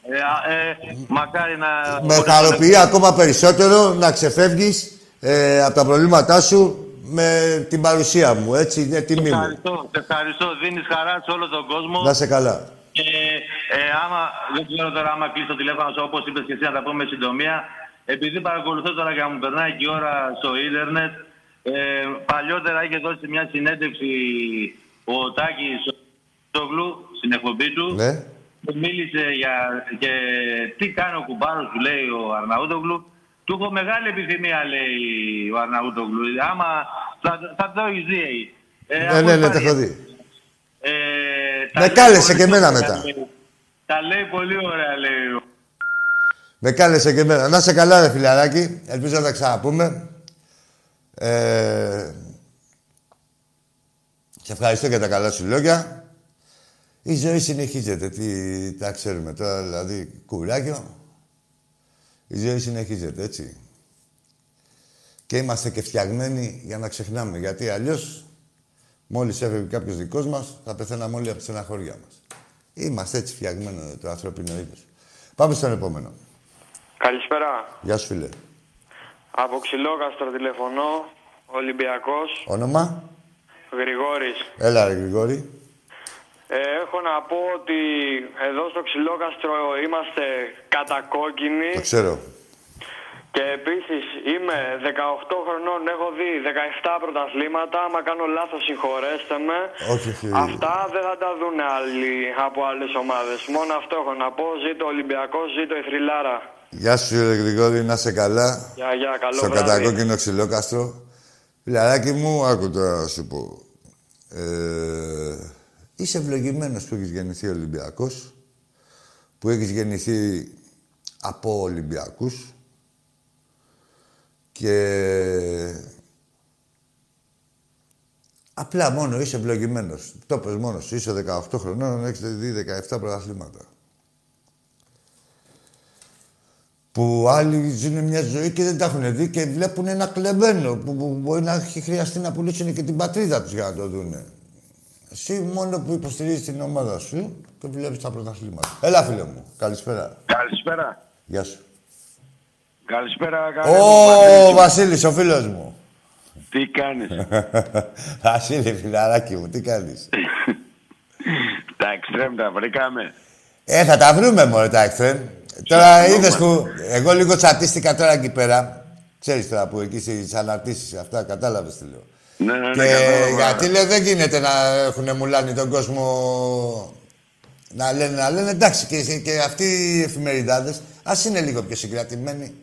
S5: ε, α, ε, μακάρι να...
S1: Με χαροποιεί ακόμα περισσότερο να ξεφεύγεις ε, από τα προβλήματά σου με την παρουσία μου, έτσι, είναι τιμή μου.
S5: Ευχαριστώ, σε ευχαριστώ. Δίνεις χαρά σε όλο τον κόσμο.
S1: Να είσαι καλά.
S5: Και ε, άμα, δεν ξέρω τώρα άμα κλείσει το τηλέφωνο σου, όπως είπες και εσύ, να τα πούμε συντομία. Επειδή παρακολουθώ τώρα και μου περνάει και η ώρα στο ίντερνετ, ε, παλιότερα είχε δώσει μια συνέντευξη ο Τάκης Σόγλου στην εκπομπή του.
S1: Ναι.
S5: Που Μίλησε για και τι κάνει ο κουμπάρος του, λέει ο Αρναούτογλου. Του έχω μεγάλη επιθυμία, λέει ο Αρναούτογλου. Άμα θα, θα το έχεις δει. Ε,
S1: Ναι,
S5: αφού
S1: ναι, ναι, το
S5: υπάρχει-
S1: έχω δει.
S5: ε,
S1: Με
S5: τα λέει
S1: κάλεσε
S5: πολύ
S1: και εμένα
S5: ωραία,
S1: μετά.
S5: λέει. Τα λέει πολύ ωραία, λέει. ο-
S1: Με κάλεσε και εμένα. Να σε καλά, ρε φιλαράκι. Ελπίζω να τα ξαναπούμε. Ε, Σε ευχαριστώ για τα καλά σου λόγια. Η ζωή συνεχίζεται. Τι τα ξέρουμε τώρα, δηλαδή κουράγιο. Η ζωή συνεχίζεται, έτσι. Και είμαστε και φτιαγμένοι για να ξεχνάμε. Γιατί αλλιώς, μόλις έφευγε κάποιος δικός μας, θα πεθαίναμε όλοι από τη στεναχώρια μας. Είμαστε έτσι φτιαγμένοι το ανθρώπινο είδος. Πάμε στον επόμενο.
S6: Καλησπέρα.
S1: Γεια σου, φίλε.
S6: Από Ξυλόκαστρο τηλεφωνώ. Ολυμπιακός.
S1: Όνομα;
S6: Γρηγόρης.
S1: Έλα, ρε, Γρηγόρη.
S6: Ε, έχω να πω ότι εδώ στο Ξυλόκαστρο είμαστε κατακόκκινοι.
S1: Το ξέρω.
S6: Και επίσης είμαι 18 χρονών, έχω δει 17 πρωταθλήματα. Άμα κάνω λάθος συγχωρέστε με.
S1: Όχι, όχι.
S6: Αυτά δεν θα τα δουν άλλοι από άλλες ομάδες. Μόνο αυτό έχω να πω. Ζήτω Ολυμπιακός, ζήτω η Θρυλάρα.
S1: Γεια σου, ρε Γρηγόρη, να είσαι καλά.
S6: Γεια, γεια, καλό
S1: Στο
S6: βράδυ.
S1: κατακόκκινο ξυλόκαστρο. Φιλαράκι μου, άκου τώρα να σου πω. Ε, είσαι ευλογημένος που έχεις γεννηθεί Ολυμπιακός, που έχεις γεννηθεί από Ολυμπιακούς και απλά μόνο είσαι ευλογημένος. Το πες μόνος σου. Είσαι 18 χρονών, έχεις δει 17 πρωταθλήματα. Που άλλοι ζουν μια ζωή και δεν τα έχουν δει και βλέπουν ένα κλεμμένο που, που μπορεί να έχει χρειαστεί να πουλήσουν και την πατρίδα τους για να το δούνε. Εσύ μόνο που υποστηρίζεις την ομάδα σου και βλέπεις τα πρωταθλήματα. Έλα φίλε μου, καλησπέρα.
S7: Καλησπέρα.
S1: Γεια σου.
S7: Καλησπέρα, καλέ μου,
S1: Ω,
S7: Πατρίτσιο.
S1: Βασίλης, ο φίλος μου.
S7: Τι κάνεις;
S1: Βασίλη, φιλαράκι μου, τι κάνεις;
S7: τα εξτρέμ τα βρήκαμε.
S1: Ε, θα τα βρούμε μωρέ τα εξτρέμ. Τώρα είδες που εγώ λίγο τσατίστηκα τώρα εκεί πέρα. Ξέρεις τώρα που εκεί στις αναρτήσεις αυτά, κατάλαβες τι λέω.
S7: Ναι, ναι, ναι.
S1: Και
S7: κατάλαβα.
S1: γιατί λέω δεν γίνεται να έχουν μουλάνει τον κόσμο να λένε, να λένε εντάξει και, και αυτοί οι εφημεριδάδες ας είναι λίγο πιο συγκρατημένοι.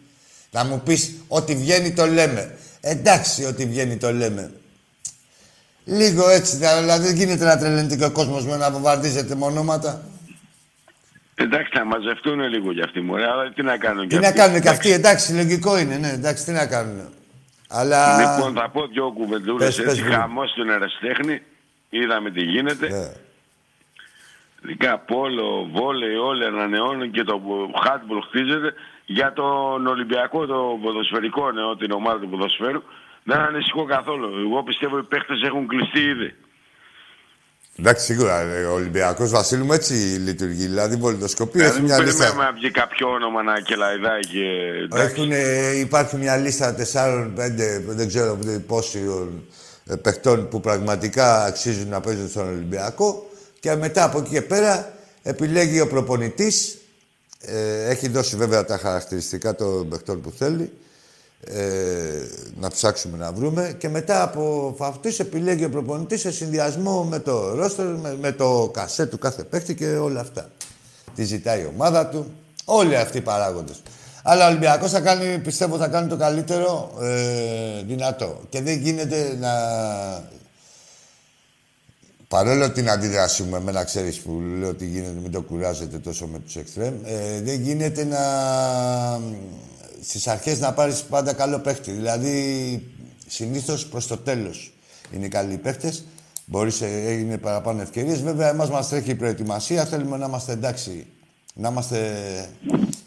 S1: Να μου πεις ότι βγαίνει το λέμε. Εντάξει ότι βγαίνει το λέμε. Λίγο έτσι, δηλαδή δεν γίνεται να τρελαίνεται και ο κόσμος με να βομβαρδίζεται με ονόματα.
S7: Εντάξει, θα μαζευτούν λίγο κι αυτοί, μωρέ, αλλά τι να κάνουν κι
S1: Τι να
S7: αυτοί;
S1: κάνουν και
S7: Εντάξει.
S1: αυτοί, εντάξει, λογικό είναι, ναι, εντάξει, τι να κάνουν. Αλλά...
S7: Λοιπόν, θα πω δυο κουβεντούλες
S1: Πες, πες,
S7: έτσι.
S1: Βρύο.
S7: Χαμός στην Εραστέχνη. Είδαμε τι γίνεται.
S1: Ναι.
S7: Ειδικά πόλο, βόλεϊ, όλοι ανανεώνουν και το χάτμπολ χτίζεται. Για τον Ολυμπιακό, το ποδοσφαιρικό νεό, την ομάδα του ποδοσφαίρου, δεν ανησυχώ καθόλου. Εγώ πιστεύω οι παίχτε έχουν κλειστεί ήδη.
S1: Εντάξει, σίγουρα. ε, Ο Ολυμπιακός Βασίλη μου έτσι λειτουργεί. Δηλαδή, βολιδοσκοπεί, έχει
S7: Δηλαδή,
S1: μια λίστα.
S7: περιμένουμε να βγει κάποιο όνομα να κελαϊδάει και. εντάξει.
S1: Έχουν, υπάρχει μια λίστα τεσσάρων, πέντε, δεν ξέρω πόσων ε, παιχτών που πραγματικά αξίζουν να παίζουν στον Ολυμπιακό. Και μετά από εκεί και πέρα επιλέγει ο προπονητής. Ε, έχει δώσει βέβαια τα χαρακτηριστικά των παιχτών που θέλει. Ε, να ψάξουμε να βρούμε και μετά από αυτούς επιλέγει ο προπονητής σε συνδυασμό με το ρόστερ, με, με το κασέ του κάθε παίχτη και όλα αυτά. Τι ζητάει η ομάδα του, όλοι αυτοί οι παράγοντες. Αλλά ο Ολυμπιακός θα κάνει, πιστεύω θα κάνει το καλύτερο ε, δυνατό. Και δεν γίνεται να... Παρόλο την αντίδρασή μου, εμένα ξέρεις που λέω ότι γίνεται, μην το κουράζετε τόσο με τους εξτρέμ, ε, δεν γίνεται να στις αρχές να πάρεις πάντα καλό παίχτη. Δηλαδή, συνήθως προς το τέλος είναι οι καλοί παίχτες. Μπορείς, ε, είναι παραπάνω ευκαιρίες. Βέβαια, εμάς μας τρέχει η προετοιμασία. Θέλουμε να είμαστε εντάξει, να, είμαστε,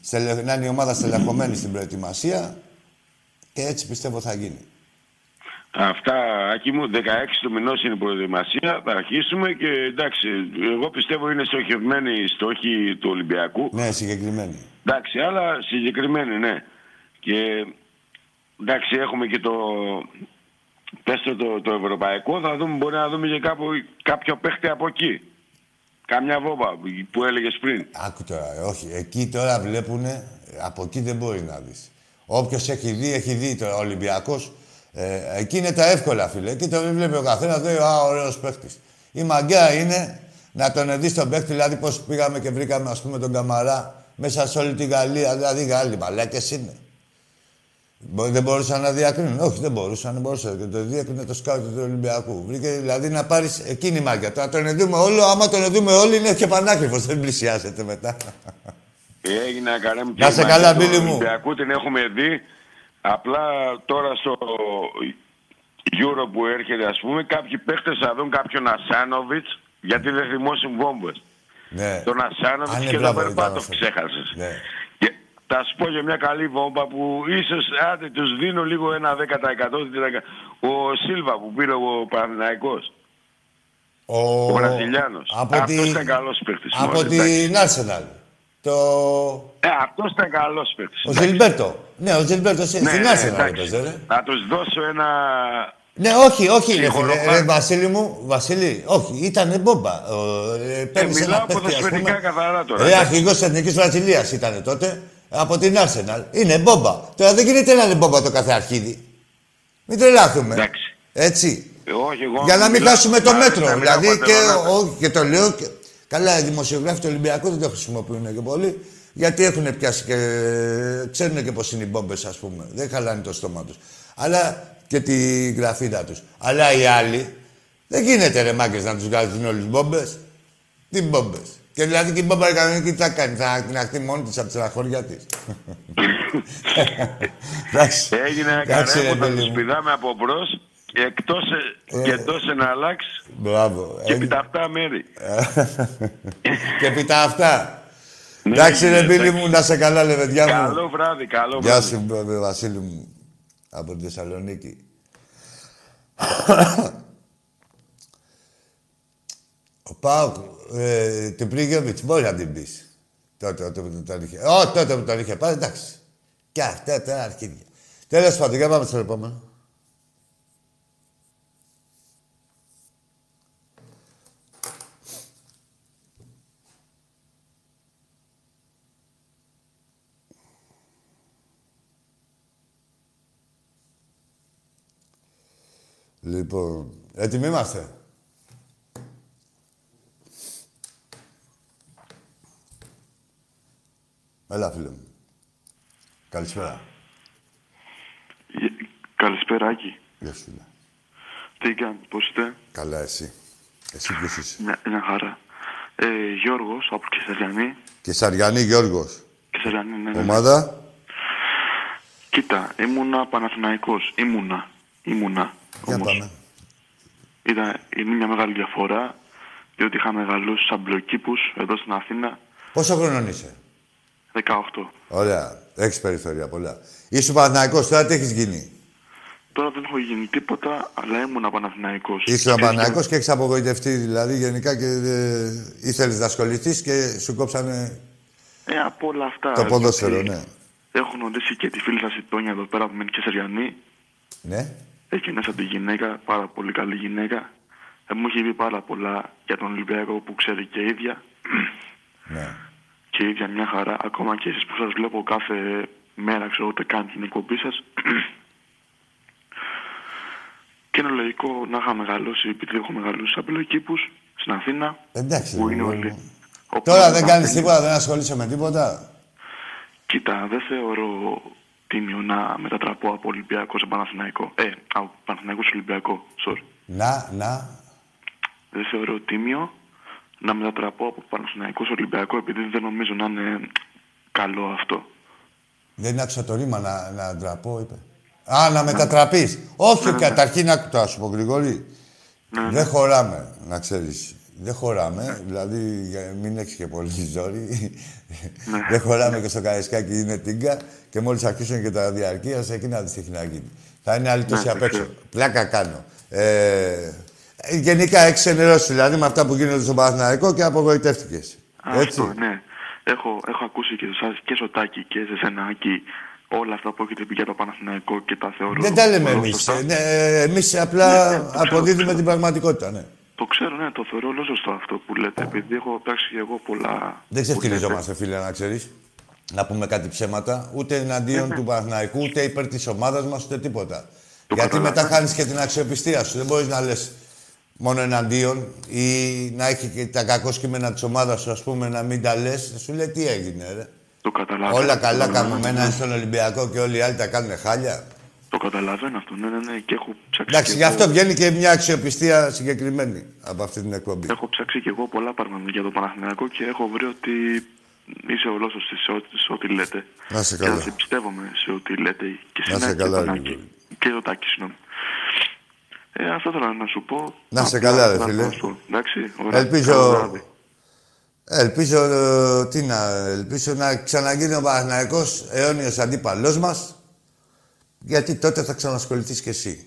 S1: στελε- να είναι η ομάδα στελεχωμένη στην προετοιμασία και έτσι πιστεύω θα γίνει.
S7: Αυτά, Άκη μου, 16 του μηνός είναι η προετοιμασία. Θα αρχίσουμε και εντάξει, εγώ πιστεύω είναι στοχευμένοι οι στόχοι του Ολυμπιακού.
S1: Ναι, συγκεκριμένη.
S7: Εντάξει, αλλά συγκεκριμένοι, ναι. Και εντάξει, έχουμε και το. Πες το, το, το ευρωπαϊκό, θα δούμε, μπορεί να δούμε και κάπου, κάποιο παίχτη από εκεί. Κάμια βόμπα που έλεγες πριν.
S1: Άκου τώρα, ε, όχι. Εκεί τώρα βλέπουνε, από εκεί δεν μπορεί να δεις. Όποιος έχει δει, έχει δει τώρα ο Ολυμπιακός. Ε, εκεί είναι τα εύκολα, φίλε. Εκεί το βλέπει ο καθένας, λέει, Α, ωραίος παίχτης. Η μαγκαία είναι να τον δεις τον παίχτη, δηλαδή πώς πήγαμε και βρήκαμε, ας πούμε, τον Καμαρά μέσα σε όλη τη Γαλλία. Δηλαδή, Γάλλοι μαλάκες είναι. Μπο- Δεν μπορούσαν να διακρίνουν. Όχι, δεν μπορούσαν. Δεν μπορούσαν. Και το διέκρινε το σκάουτ του Ολυμπιακού. Βρήκε δηλαδή να πάρεις εκείνη η μάγια. Τώρα τον δούμε όλο. Άμα τον δούμε όλοι είναι και πανάκριβος. Δεν πλησιάζεται μετά.
S7: Έγινε καρέ μου
S1: Να σε
S7: η
S1: καλά,
S7: μάχη του
S1: Μπίλη μου.
S7: Ολυμπιακού την έχουμε δει. Απλά τώρα στο
S3: Euro που έρχεται, ας πούμε, κάποιοι παίχτες θα δουν κάποιον Ασάνοβιτς γιατί δεν θυμώσουν βόμβες.
S1: Ναι.
S3: Τον Ασάνοβιτς
S1: Α, ναι,
S3: και τον
S1: μπράβο,
S3: Περπάτο
S1: ήταν
S3: ξέχασες.
S1: Ναι.
S3: Και θα σου πω για μια καλή βόμβα που ίσως, άντε, τους δίνω λίγο ένα 10%. Ο Σίλβα που πήρε ο Παναθηναϊκός.
S1: Ο,
S3: Ο Βραζιλιάνος.
S1: Από
S3: Αυτός
S1: τη-
S3: ήταν καλός παίχτης.
S1: Από
S3: μόλις, εντάξει.
S1: την Arsenal. Το...
S3: Ε, αυτός ήταν καλός παίχτης.
S1: Ο Ζιλμπέρτο. Ναι, ο Ζιλμπέρτο στην
S3: Ναι,
S1: στην
S3: ναι,
S1: Arsenal
S3: εντάξει.
S1: έπαιζε, ρε.
S3: Να τους δώσω ένα...
S1: Ναι, όχι, όχι, ρε φίλε.
S3: Συγχωρώ,
S1: Ρε, Βασίλη μου, Βασίλη, όχι, ήταν μπόμπα. Ο, ε, παίρνεις
S3: μιλάω
S1: ένα παίχτη, ας
S3: ποδοσφαιρικά
S1: πούμε.
S3: καθαρά τώρα,
S1: Ρε,
S3: εντάξει.
S1: αρχηγός της Εθνικής Βραζιλίας ήταν τότε, από την Arsenal. Είναι μπόμπα. Τώρα δεν γίνεται να είναι μπόμπα το κάθε αρχίδι. Μην τρελάθουμε.
S3: Εντάξει.
S1: Έτσι.
S3: Ε, Όχι, εγώ
S1: Για να μην
S3: μιλάω-
S1: χάσουμε το
S3: Μ' αρέσει
S1: μέτρο.
S3: να μιλάω
S1: Δηλαδή και,
S3: πατερονάτα.
S1: ο, και το λέω. Και, καλά, οι δημοσιογράφοι του Ολυμπιακού δεν το χρησιμοποιούν και πολύ. Γιατί έχουν πιάσει και. ξέρουν και πώ είναι οι μπόμπες, ας πούμε. Δεν χαλάνε το στόμα τους. Αλλά και τη γραφίδα τους. Αλλά οι άλλοι δεν γίνεται ρε μάγκες να τους βγάζουν όλους μπόμπες. Τι μπόμπες. Και δηλαδή και η μπόμπα η κανονική τι θα κάνει, θα την αχτεί μόνη της από τα χωριά της. Εντάξει.
S3: Έγινε ένα
S1: Εντάξει, ρε,
S3: καρέ που θα
S1: παιδί
S3: τους
S1: μου.
S3: πηδάμε από μπρος εκτός,
S1: Ε.
S3: και εντός εναλλάξ
S1: Μπράβο.
S3: και
S1: Ε,
S3: επί τα αυτά μέρη.
S1: και επί τα αυτά.
S3: Ναι,
S1: Εντάξει,
S3: ναι,
S1: ρε Μπίλη
S3: εντάξει.
S1: μου, να σε καλά, ρε παιδιά μου.
S3: Καλό βράδυ, καλό
S1: Γεια
S3: βράδυ.
S1: σου, μπρε, μπρε, Βασίλη μου. Από τη Θεσσαλονίκη. Ο Πάοκ, ε, την Πρίγιοβιτς, μπορεί να την πεις. Τότε, τότε που τον είχε. Ω, τότε που τον είχε πάρει, εντάξει. Και αυτά τώρα αρχίδια. Τέλος πάντων, για πάμε στο επόμενο. Λοιπόν, έτοιμοι είμαστε; Έλα, φίλε μου. Καλησπέρα.
S8: Καλησπέρα, Άκη.
S1: Γεια σου, φίλε.
S8: Τι κάνεις, πώς είστε;
S1: Καλά, εσύ. Εσύ ποιος είσαι;
S8: Μια, μια χαρά. Ε, Γιώργος από Κεσαριανή.
S1: Και Σαριανή Γιώργος.
S8: Κεσαριανή, ναι, ναι.
S1: Ομάδα;
S8: Κοίτα, ήμουνα Παναθηναϊκός. Ήμουνα. Ήμουνα.
S1: Για
S8: Όμως,
S1: πάμε.
S8: Ήταν, είναι μια μεγάλη διαφορά, διότι είχα μεγαλώσει σαν μπλοκήπους εδώ στην Αθήνα.
S1: Πόσο χρονών είσαι;
S8: 18.
S1: Ωραία. Έχεις περιφέρεια πολλά. Είσαι Παναθηναϊκός, τώρα τι έχεις γίνει;
S8: Τώρα δεν έχω γίνει τίποτα, αλλά ήμουνα Παναθηναϊκός.
S1: Είσαι
S8: Και-
S1: Παναθηναϊκός και έχεις απογοητευτεί δηλαδή γενικά και ε, ήθελες να ασχοληθείς και σου κόψανε
S8: Ε, από όλα αυτά.
S1: το ποδόσφαιρο,
S8: γιατί
S1: ναι.
S8: Έχω γνωρίσει και τη φίλη σας η Τόνια εδώ πέρα που μένει Κεσαριανή.
S1: Ναι.
S8: Έχει μέσα τη γυναίκα, πάρα πολύ καλή γυναίκα. Ε, μου έχει πει πάρα πολλά για τον Ολυμπιακό που ξέρει και η ίδια.
S1: Ναι.
S8: Και η ίδια μια χαρά. Ακόμα και εσείς που σας βλέπω κάθε μέρα, ξέρω ούτε καν την εκπομπή σας. και είναι λογικό να είχα μεγαλώσει, επειδή έχω μεγαλώσει σαν πελοκήπους στην Αθήνα.
S1: Εντάξει.
S8: που
S1: ρε,
S8: είναι
S1: παιδί
S8: όλοι.
S1: μου.
S8: όπου
S1: Τώρα
S8: είναι
S1: δεν
S8: ο
S1: κάνεις
S8: καθένας.
S1: τίποτα, δεν ασχολείσαι με τίποτα.
S8: Κοίτα, δεν θεωρώ τίμιο να μετατραπώ από Ολυμπιακό σε Παναθηναϊκό. Ε, από Παναθηναϊκό σε Ολυμπιακό, sorry.
S1: Να, να.
S8: Δεν θεωρώ τίμιο να μετατραπώ από Παναθηναϊκός σε Ολυμπιακό επειδή δεν νομίζω να είναι καλό αυτό.
S1: Δεν άκουσα το ρήμα να, να ντραπώ, είπε. Α, να μετατραπείς. Όχι, καταρχήν άκου το, σου πω, Γρηγόρη. Δεν χωράμε, να ξέρεις. Δεν χωράμε, δηλαδή για- μην έχεις και πολύ ζόρι. Δεν χωράμε και στο Καραϊσκάκι, είναι τίγκα και μόλις αρχίσουν και τα διαρκείας, εκεί να δεις τι έχει να γίνει. Θα είναι άλλη τόση
S8: Ναι,
S1: απ' έξω.
S8: ξέρω.
S1: Πλάκα κάνω. Ε, γενικά έχεις ενερώσει δηλαδή με αυτά που γίνονται στον Παναθηναϊκό και απογοητεύτηκες. Έτσι.
S8: Αυτό, ναι. Έχω, έχω ακούσει και εσάς και στο Τάκη και σε σένα Άκη, όλα αυτά που έχετε πει για το Παναθηναϊκό και τα θεωρώ.
S1: Δεν τα λέμε
S8: πολύ
S1: εμείς.
S8: σωστά.
S1: Ε, Ναι, εμείς απλά
S8: Ναι, ναι, το ξέρω,
S1: αποδίδουμε
S8: το
S1: την πραγματικότητα, ναι.
S8: Το ξέρω, ναι, το θεωρώ όλο σωστό αυτό που λέτε, επειδή έχω πράξει και εγώ πολλά.
S1: Δεν
S8: που λέτε.
S1: ξεφτυλιζόμαστε, φίλε, να ξέρεις. Να πούμε κάτι ψέματα. Ούτε εναντίον
S8: Ναι,
S1: του Παναθηναϊκού, ούτε υπέρ της ομάδας μας, ούτε τίποτα.
S8: Το
S1: Γιατί μετά
S8: καταλαβαίνω.
S1: χάνεις και την αξιοπιστία σου. Δεν μπορείς να λες μόνο εναντίον ή να έχει και τα κακό κείμενα της ομάδας σου, ας πούμε, να μην τα λες. Σου λέει τι έγινε, ρε;
S8: Το καταλαβαίνω.
S1: Όλα
S8: το
S1: καλά
S8: καταλαβαίνω.
S1: καμωμένα είναι στον Ολυμπιακό και όλοι οι άλλοι τα κάνουν χάλια.
S8: Το καταλαβαίνω αυτό, ναι, ναι, ναι, και έχω ψάξει.
S1: Εντάξει,
S8: και
S1: γι'
S8: εγώ-
S1: αυτό βγαίνει και μια αξιοπιστία συγκεκριμένη από αυτή την εκπομπή.
S8: Έχω ψάξει και εγώ πολλά πράγματα για το Παναθηναϊκό και έχω βρει ότι είσαι ολόσωστη σε, ό,τι- σε ό,τι λέτε.
S1: Να είσαι
S8: Και
S1: καλά.
S8: να σε πιστεύομαι σε ό,τι λέτε. Και
S1: Να
S8: σε
S1: είσαι
S8: και
S1: καλά,
S8: τον
S1: ρε,
S8: Άκη.
S1: Γρηγόρη.
S8: Και το Τάκη, συγγνώμη. Ε, αυτό θέλω να σου πω.
S1: Να σε
S8: Απλά,
S1: καλά, ρε
S8: να
S1: φίλε.
S8: σου πω. Εντάξει, ωραία.
S1: Ελπίζω-
S8: Καλό βράδυ.
S1: Ελπίζω, ε, τι να, ελπίζω να ξαναγίνει ο Παναθηναϊκός αιώνιος αντίπαλός μας, γιατί τότε θα ξανασχοληθείς κι εσύ.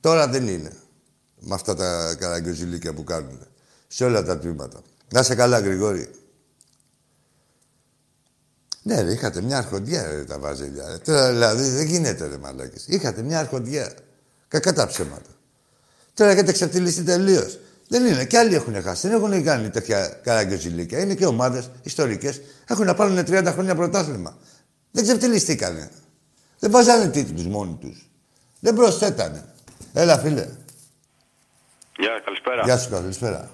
S1: Τώρα δεν είναι. Με αυτά τα καραγκιόζηλίκια που κάνουν. Σε όλα τα τμήματα. Να σε καλά, Γρηγόρη. Ναι, ρε, είχατε μια αρχοντιά ρε, τα βαζέλια. ρε. Τώρα δηλαδή δεν γίνεται ρε μαλάκες. Είχατε μια αρχοντιά. Κακά τα ψέματα. Τώρα έχετε ξεφτυλιστεί τελείως. Δεν είναι. Και άλλοι έχουν χάσει. Δεν έχουν κάνει τέτοια καραγκιόζηλίκια. Είναι και ομάδες ιστορικές. Έχουν να πάρουν 30 χρόνια πρωτάθλημα. Δεν ξεφτυλιστήκανε. Δεν βάζανε τίτλους μόνοι τους. Δεν προσθέτανε. Έλα, φίλε.
S9: Γεια, καλησπέρα.
S1: Γεια σου, καλησπέρα.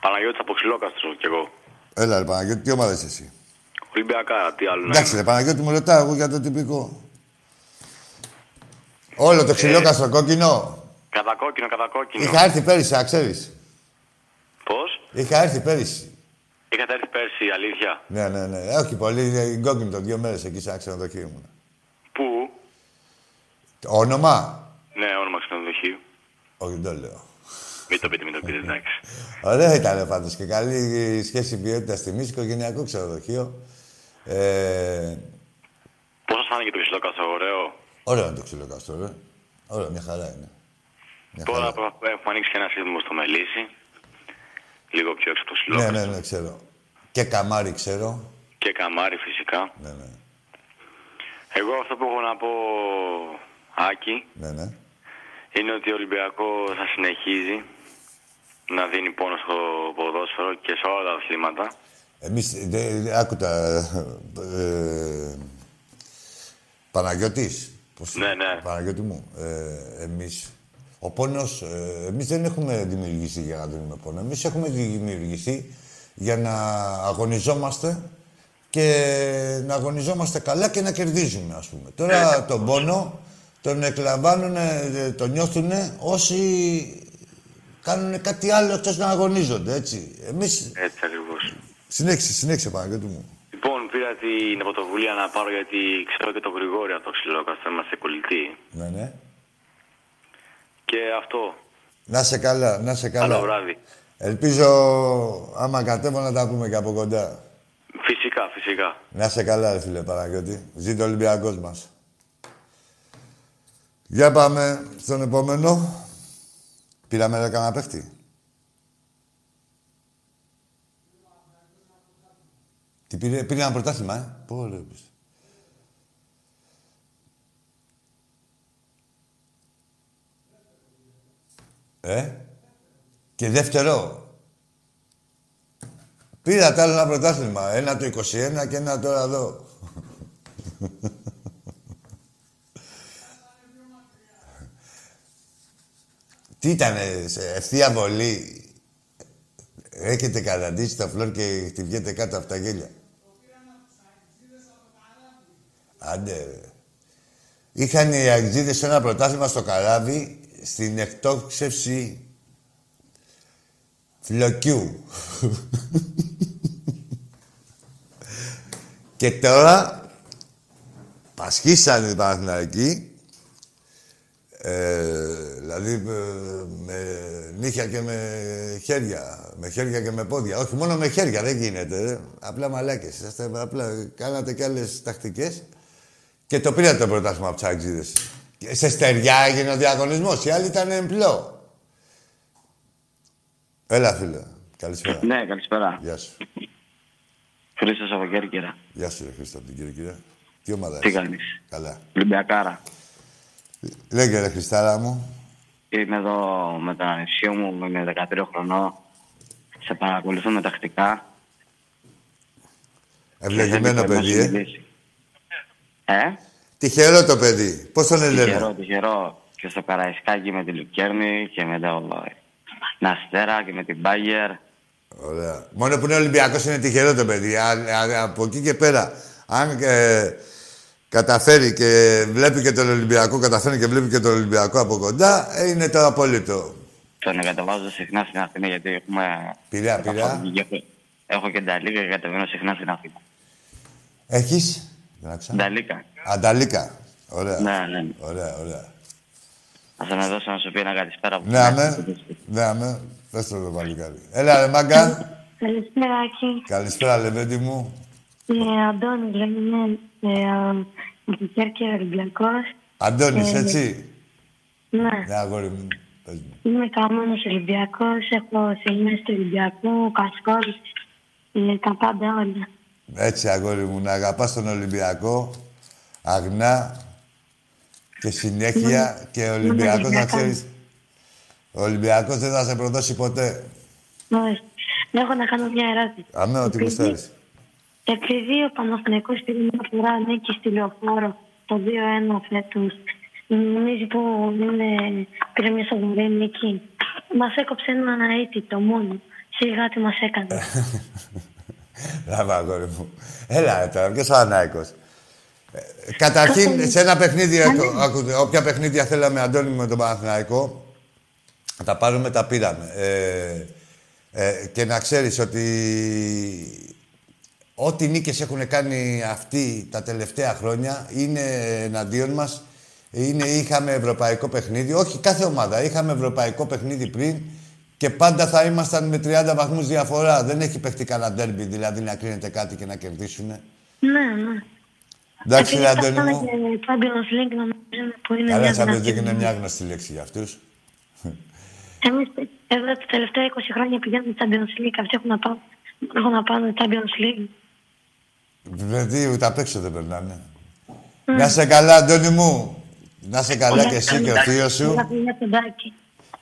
S9: Παναγιώτης από Ξυλόκαστρο κι εγώ.
S1: Έλα, ρε Παναγιώτη, τι ομάδα είσαι εσύ;
S9: Ολυμπιακά, τι άλλο να
S1: Εντάξει,
S9: είναι.
S1: ρε Παναγιώτη, μου ρωτάω εγώ για το τυπικό. Όλο το ξυλόκαστρο κόκκινο.
S9: Κατακόκκινο, κατακόκκινο.
S1: Είχα έρθει πέρυσι, να ξέρεις.
S9: Πώς;
S1: Είχα έρθει πέρυσι.
S9: Είχατε έρθει πέρσι, η αλήθεια;
S1: Ναι, ναι, ναι. Όχι πολύ, ε, γκόκκινο δύο μέρες εκεί σε ένα ξενοδοχείο ήμουν.
S9: Πού;
S1: Όνομα;
S9: Ναι, όνομα ξενοδοχείου.
S1: Όχι, δεν το λέω.
S9: Μην το πείτε, μην το πείτε, εντάξει.
S1: Ωραία ήταν πάντως και καλή σχέση ποιότητα τιμή, οικογενειακό ξενοδοχείο. Ε,
S9: Πώς σας φάνηκε το Ξυλόκαστρο, ωραίο;
S1: ωραίο είναι το ξυλοκάστρο, ρε. Ωραίο, μια χαρά είναι. Μια
S9: Τώρα
S1: χαρά.
S9: προ- έχουμε ανοίξει και ένα σύνδεμο στο Μελίσι. Λίγο πιο έξω από το
S1: Ναι,
S9: Ξυλόκαστρο.
S1: ναι, ναι, ξέρω. Και καμάρι ξέρω.
S9: Και καμάρι φυσικά.
S1: Ναι, ναι.
S9: Εγώ αυτό που έχω να πω, Άκη,
S1: ναι, ναι.
S9: είναι ότι ο Ολυμπιακός θα συνεχίζει να δίνει πόνο στο ποδόσφαιρο και σε όλα τα αθλήματα.
S1: Εμείς, δε, άκουτα, ε, Παναγιώτης. Πώς,
S9: Ναι, ναι.
S1: Παναγιώτη μου, ε, εμείς, ο πόνος, ε, εμείς δεν έχουμε δημιουργηθεί για να δίνουμε πόνο. Εμείς έχουμε δημιουργηθεί για να αγωνιζόμαστε και να αγωνιζόμαστε καλά και να κερδίζουμε, ας πούμε. Τώρα τον πόνο τον εκλαμβάνουν, τον νιώθουν όσοι κάνουν κάτι άλλο εκτός να αγωνίζονται, έτσι. Εμείς
S9: Έτσι ακριβώς.
S1: Συνέχισε, συνέχισε Παναγιώτη μου.
S9: Λοιπόν, πήρα την πρωτοβουλία να πάρω γιατί ξέρω και τον Γρηγόρη από το Ξυλόκαστρο, είμαστε κολλητοί.
S1: Ναι, ναι.
S9: Και αυτό.
S1: Να σε καλά, να σε καλά.
S9: Καλό βράδυ.
S1: Ελπίζω, άμα κατέβω, να τα πούμε και από κοντά.
S9: Φυσικά, φυσικά.
S1: Να σε καλά, ρε φίλε Παναγιώτη. Ζήτω ο Ολυμπιακός μας. Για πάμε στον επόμενο. Πήραμε ρε κανένα παίχτη. Τι πήρε, πήρε ένα πρωτάθλημα, ε. Πω, Ε. Και δεύτερο. Πήρα τα άλλο ένα πρωτάθλημα. Ένα το 21 και ένα τώρα εδώ. Τι ήτανε, σε ευθεία βολή. Έχετε καταντήσει το φλόρ και χτυπιέται κάτω από τα γέλια; Άντε, ρε. Είχαν οι Αγγλίδες ένα πρωτάθλημα στο καράβι στην εκτόξευση φλοκιού. και τώρα πασχίσανε οι Παναθηναϊκοί ε, δηλαδή ε, με νύχια και με χέρια. Με χέρια και με πόδια. Όχι μόνο με χέρια, δεν γίνεται. Ρε. Απλά μαλάκες. Είσαστε, απλά κάνατε και άλλες τακτικές και το πήρατε το πρωτάθλημα από τους Αγγλίδες. Και Σε στεριά έγινε ο διαγωνισμός. Οι άλλοι ήταν εμπλό. Έλα, φίλε. Καλησπέρα.
S10: Ναι, καλησπέρα.
S1: Γεια σου.
S10: Χρήστος από Κέρκυρα.
S1: Γεια σου, ρε Χρήστο, από την Κυρκυρία. Τι ομάδα
S10: Τι
S1: είσαι;
S10: κάνεις;
S1: Καλά.
S10: Ολυμπιακάρα.
S1: Λέγε, ρε Χριστάρα μου.
S10: Είμαι εδώ με τον ανεψιό μου, είμαι 13 χρονών. Σε παρακολουθούμε τακτικά.
S1: Ευλογημένο
S10: Και δεν
S1: παιδί,
S10: έχουμε
S1: ε.
S10: συνειδήσει. Ε,
S1: Τυχερό το παιδί. Πώς τον λένε.
S10: τυχερό, τυχερό. Και στο Καραϊσκάκι με τη Λουκέρνη και με το Ναστέρα και με την Μπάγερ.
S1: Ωραία. Μόνο που είναι Ολυμπιακός είναι τυχερό το παιδί. Α, α, από εκεί και πέρα, αν ε, καταφέρει και βλέπει και τον Ολυμπιακό, καταφέρει και βλέπει και τον Ολυμπιακό από κοντά, ε, είναι το απόλυτο.
S10: Τον εγκαταβάζω συχνά στην Αθήνα γιατί έχουμε...
S1: Πειραιά, Πειραιά.
S10: Έχω- Έχω και Νταλίκα και κατεβαίνω συχνά στην Αθήνα.
S1: Έχεις; Δεν άκουσα.
S10: Νταλίκα.
S1: Ανταλίκα. Ωραία.
S10: Ναι, ναι.
S1: Ωραία, ωραία.
S10: Θα να δώσω να σου πει ένα καλησπέρα. που
S1: Ναι, αμέ. Ναι, αμέ. Πες το το παλικάρι. Έλα, ρε μάγκα.
S11: Καλησπέρα, Άκη.
S1: Καλησπέρα, Λεβέντη μου.
S11: Ε, Αντώνης λέγομαι, ε, από το Κέρκυρα Ολυμπιακός.
S1: Αντώνης,
S11: Ε,
S1: έτσι;
S11: Ναι,
S1: Ναι, αγόρι μου. Πες μου.
S11: είμαι καμένος Ολυμπιακός, έχω σελήνες του Ολυμπιακού, κασκόλ, ε, τα πάντα όλα.
S1: Έτσι, αγόρι μου, να αγαπάς τον Ολυμπιακό, αγνά και συνέχεια και ο Ολυμπιακός να
S11: Ολυμπιακός.
S1: ξέρεις. Ο Ολυμπιακός δεν θα σε προδώσει ποτέ.
S11: Όχι. Έχω να κάνω μια ερώτηση.
S1: Αμέ, ό,τι
S11: Επειδή-
S1: γουστάρεις.
S11: Επειδή ο Παναθηναϊκός πήρε μια φορά νίκη στη Λεωφόρο το 2-1 φέτος, νομίζω που είναι, πήρε μια σοβαρή νίκη. Μας έκοψε ένα αίτητο μόνο. Σιγά τι μας έκανε.
S1: Μπράβο, αγόρι μου. Έλα, ρε, τώρα, ποιος ο Ανάικος. Ε, Καταρχήν, σε ένα παιχνίδι, άκου- ακούτε, όποια παιχνίδια θέλαμε, Αντώνη μου, με τον Παναθηναϊκό, τα πάρουμε, τα πήραμε. Ε, ε, και να ξέρεις ότι ό,τι νίκες έχουν κάνει αυτοί τα τελευταία χρόνια είναι εναντίον μας. Είναι, είχαμε ευρωπαϊκό παιχνίδι, όχι κάθε ομάδα, είχαμε ευρωπαϊκό παιχνίδι πριν και πάντα θα ήμασταν με 30 βαθμούς διαφορά. Δεν έχει παιχτεί κανένα ντέρμπι, δηλαδή να κρίνεται κάτι και να κερδίσουν.
S11: ναι, ναι.
S1: Εντάξει, ρε
S11: Επειδή
S1: Αντώνη
S11: φτάσαμε
S1: μου.
S11: και Champions League νομίζω που είναι
S1: Καλά,
S11: μια
S1: Champions
S11: δυνατή
S1: League είναι
S11: ομάδα.
S1: μια γνωστή λέξη για αυτούς.
S11: Εμείς εδώ τα τελευταία 20 χρόνια πηγαίνουμε Champions League. Αυτοί έχουν να πάνε, έχουν να πάνε Champions League.
S1: Δηλαδή, ούτε απ' έξω δεν περνάνε. Να είσαι καλά, Αντώνη μου. Να είσαι καλά και εσύ και ο θείος σου.
S11: Έλα, παιδιά, πεντάκι.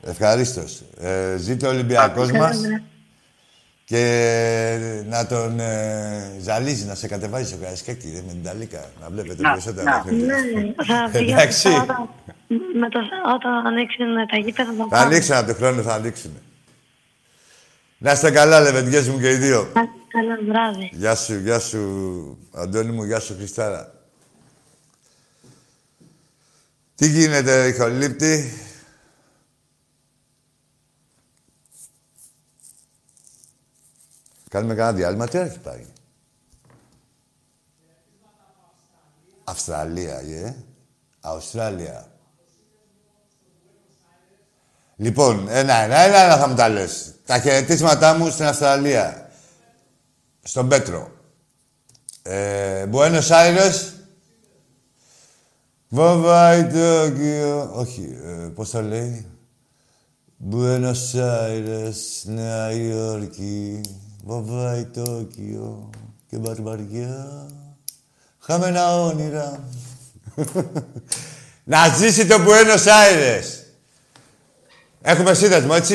S1: Ευχαρίστως. Ε, ζήτω ο Ολυμπιακός μας και να τον ε, ζαλίζει, να σε κατεβάζει στο Καραϊσκάκι, δεν με την Ταλίκα, να βλέπετε περισσότερα παιχνίδια.
S11: Ναι, θα πηγαίνω
S1: Εντάξει.
S11: όταν, με το, όταν ανοίξουν τα γήπεδα θα
S1: Θα
S11: πάω.
S1: ανοίξουν από τον χρόνο, θα ανοίξουν. Να είστε καλά, λεβεντιές μου και οι δύο.
S11: Καλό βράδυ.
S1: Γεια σου, γεια σου, Αντώνη μου, γεια σου, Χριστάρα. Τι γίνεται, ηχολήπτη. Κάνουμε κανένα διάλειμμα, τι ώρα έχει πάει. Αυστραλία, ε. Αυστραλία. Λοιπόν, ένα, ένα, ένα, ένα θα μου τα λες. Τα χαιρετίσματά μου στην Αυστραλία. Στον Πέτρο. Ε, Buenos Aires. Βαβάι Τόκιο. Όχι, ε, πώς το λέει; Buenos Aires, Νέα Υόρκη. Βαβάι Τόκιο. Και Μπαρμπαριά. Χαμένα όνειρα. Να ζήσει το Buenos Aires. Έχουμε σύνδεσμο, έτσι;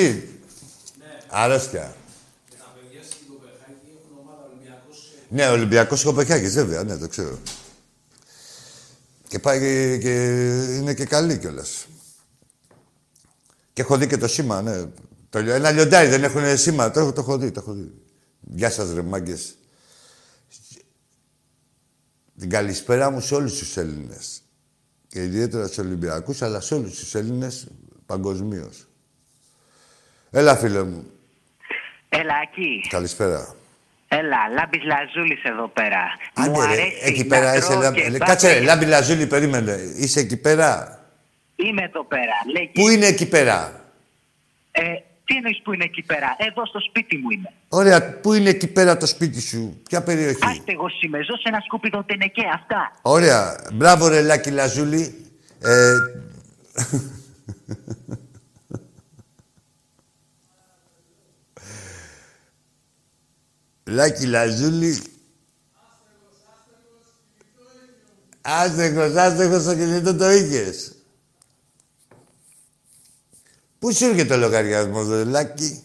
S1: Ναι. Αρρώστια. Ναι, ο Ολυμπιακός Κοπεχάγης, βέβαια, ναι, το ξέρω. Και πάει και, και είναι και καλή κιόλας. Και έχω δει και το σήμα, ναι. Το, λιο- ένα λιοντάρι δεν έχουν σήμα. Το, έχω- το έχω δει, το έχω δει. Γεια σας ρε μάγκες. Την καλησπέρα μου σε όλους τους Έλληνες. Και ιδιαίτερα στους Ολυμπιακούς, αλλά σε όλους τους Έλληνες παγκοσμίως. Έλα, φίλε μου.
S12: Έλα, εκεί.
S1: Καλησπέρα.
S12: Έλα, λάμπης λαζούλης εδώ πέρα. Μου
S1: Άντε, ρε,
S12: αρέσει
S1: εκεί
S12: να
S1: πέρα είσαι.
S12: τρώω
S1: λάμπη-
S12: και
S1: ρε,
S12: μπάμπες.
S1: Κάτσε, ρε, λάμπη Λαζούλη, περίμενε. Είσαι εκεί πέρα;
S12: Είμαι εδώ πέρα. Λέγει.
S1: Πού είναι εκεί πέρα;
S12: Ε, τι εννοείς που είναι εκεί πέρα; Εδώ στο σπίτι μου είμαι.
S1: Ωραία, πού είναι εκεί πέρα το σπίτι σου; Ποια περιοχή;
S12: Άστεγος είμαι. Ζω σε ένα σκουπίδο τενεκέ. Αυτά.
S1: Ωραία. Μπράβο, ρε Λάκη Λαζούλη. Ε... Λάκη Λαζούλη. Άστεγος, άστεγος στο κινητό το είχες. Πού σου έρχεται ο λογαριασμός, ρε Λάκη.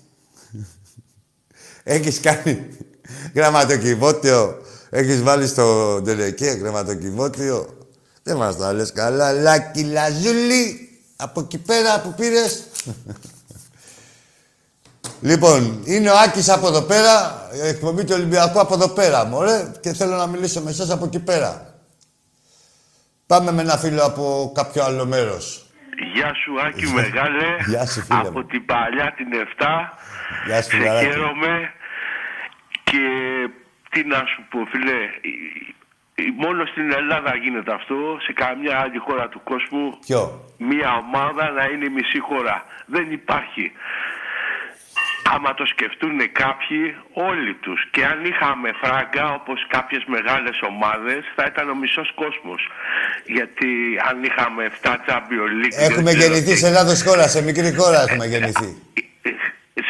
S1: Έχεις κάνει γραμματοκιβώτιο. Έχεις βάλει στο τελεκέ γραμματοκιβώτιο; Δεν μας τα λες καλά. Λάκη Λαζούλη. Από εκεί πέρα που πήρες. λοιπόν, είναι ο Άκης από εδώ πέρα. η Εκπομπή του Ολυμπιακού από εδώ πέρα, μωρέ. Και θέλω να μιλήσω με εσάς από εκεί πέρα. Πάμε με ένα φίλο από κάποιο άλλο μέρος.
S3: Γεια σου Άκη Μεγάλε.
S1: Γεια σου, φίλε
S3: Από
S1: μου.
S3: την παλιά την 7.
S1: Γεια σου,
S3: Σε
S1: φιλαράκι.
S3: χαίρομαι. Και τι να σου πω φίλε.
S13: Μόνο στην Ελλάδα γίνεται αυτό, σε καμιά άλλη χώρα του κόσμου.
S1: Ποιο;
S13: Μία ομάδα να είναι μισή χώρα. Δεν υπάρχει. Άμα το σκεφτούν κάποιοι, όλοι τους. Και αν είχαμε φράγκα, όπως κάποιες μεγάλες ομάδες, θα ήταν ο μισός κόσμος. Γιατί αν είχαμε 7 Champions League... δεν
S1: Έχουμε
S13: ξέρω
S1: γεννηθεί
S13: τι-
S1: σε λάθος χώρα, σε μικρή χώρα έχουμε γεννηθεί.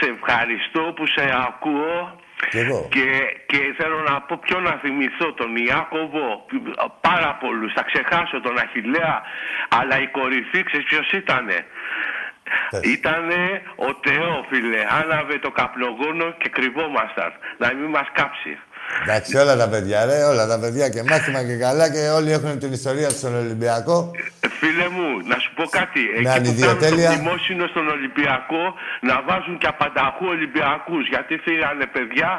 S13: Σε ευχαριστώ που σε ακούω.
S1: Κι εγώ.
S13: Και, και θέλω να πω ποιο να θυμηθώ, τον Ιάκωβο, πάρα πολλούς, θα ξεχάσω τον Αχιλέα, αλλά η κορυφή, ξέρεις ποιος ήτανε; Ήτανε ο Θεόφιλε, άναβε το καπνογόνο και κρυβόμασταν, να μην μας κάψει.
S1: Εντάξει, όλα τα παιδιά, ρε, όλα τα παιδιά και μάθημα και καλά και όλοι έχουν την ιστορία τους στον Ολυμπιακό.
S13: Φίλε μου, να σου πω κάτι. Εκεί που
S1: ανιδιοτέλεια.
S13: κάνουν το δημόσιο στον Ολυμπιακό, να βάζουν και απανταχού Ολυμπιακούς. Γιατί φύγανε παιδιά,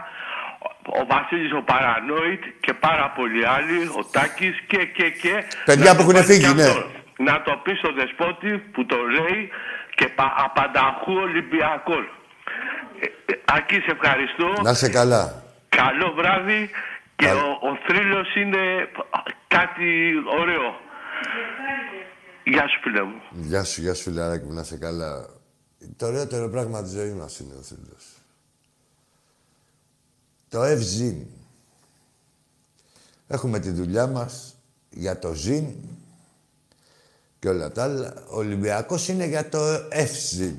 S13: ο Βασίλης ο Παρανόητ και πάρα πολλοί άλλοι, ο Τάκης και και και.
S1: Παιδιά
S13: Να
S1: που
S13: το
S1: έχουν
S13: βάλει
S1: φύγει,
S13: και
S1: ναι.
S13: αυτός. Να το πει στο δεσπότη που το λέει και πα- απανταχού Ολυμπιακών. Ε, ε, Άκη, σε ευχαριστώ.
S1: Να είσαι καλά.
S13: Καλό βράδυ και ο, ο θρύλος είναι κάτι ωραίο. Γεια σου φίλε μου.
S1: Γεια σου, γεια σου φιλαράκι μου, να είσαι καλά. Το ωραιότερο πράγμα της ζωής μας είναι ο θρύλος. Το ευζήν. Έχουμε τη δουλειά μας για το ζήν και όλα τα άλλα. Ο Ολυμπιακός είναι για το ευζήν.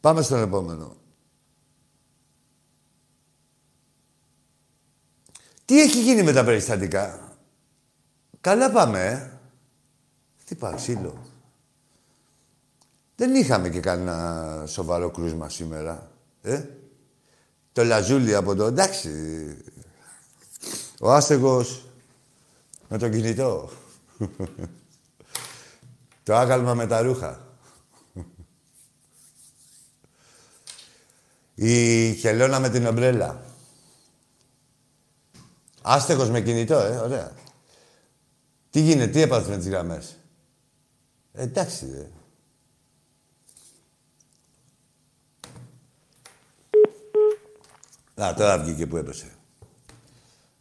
S1: Πάμε στον επόμενο. Τι έχει γίνει με τα περιστατικά; Καλά πάμε, ε. Τι πάει, ξύλο. Δεν είχαμε και κανένα σοβαρό κρούσμα σήμερα. Ε; Το λαζούλι από το εντάξει. Ο άστεγος με το κινητό. το άγαλμα με τα ρούχα. Η χελώνα με την ομπρέλα. Άστεγος με κινητό, ε, ωραία. Τι γίνεται, τι έπαθες με τις γραμμές; Ε, εντάξει, ρε. Α, τώρα βγήκε που έπεσε.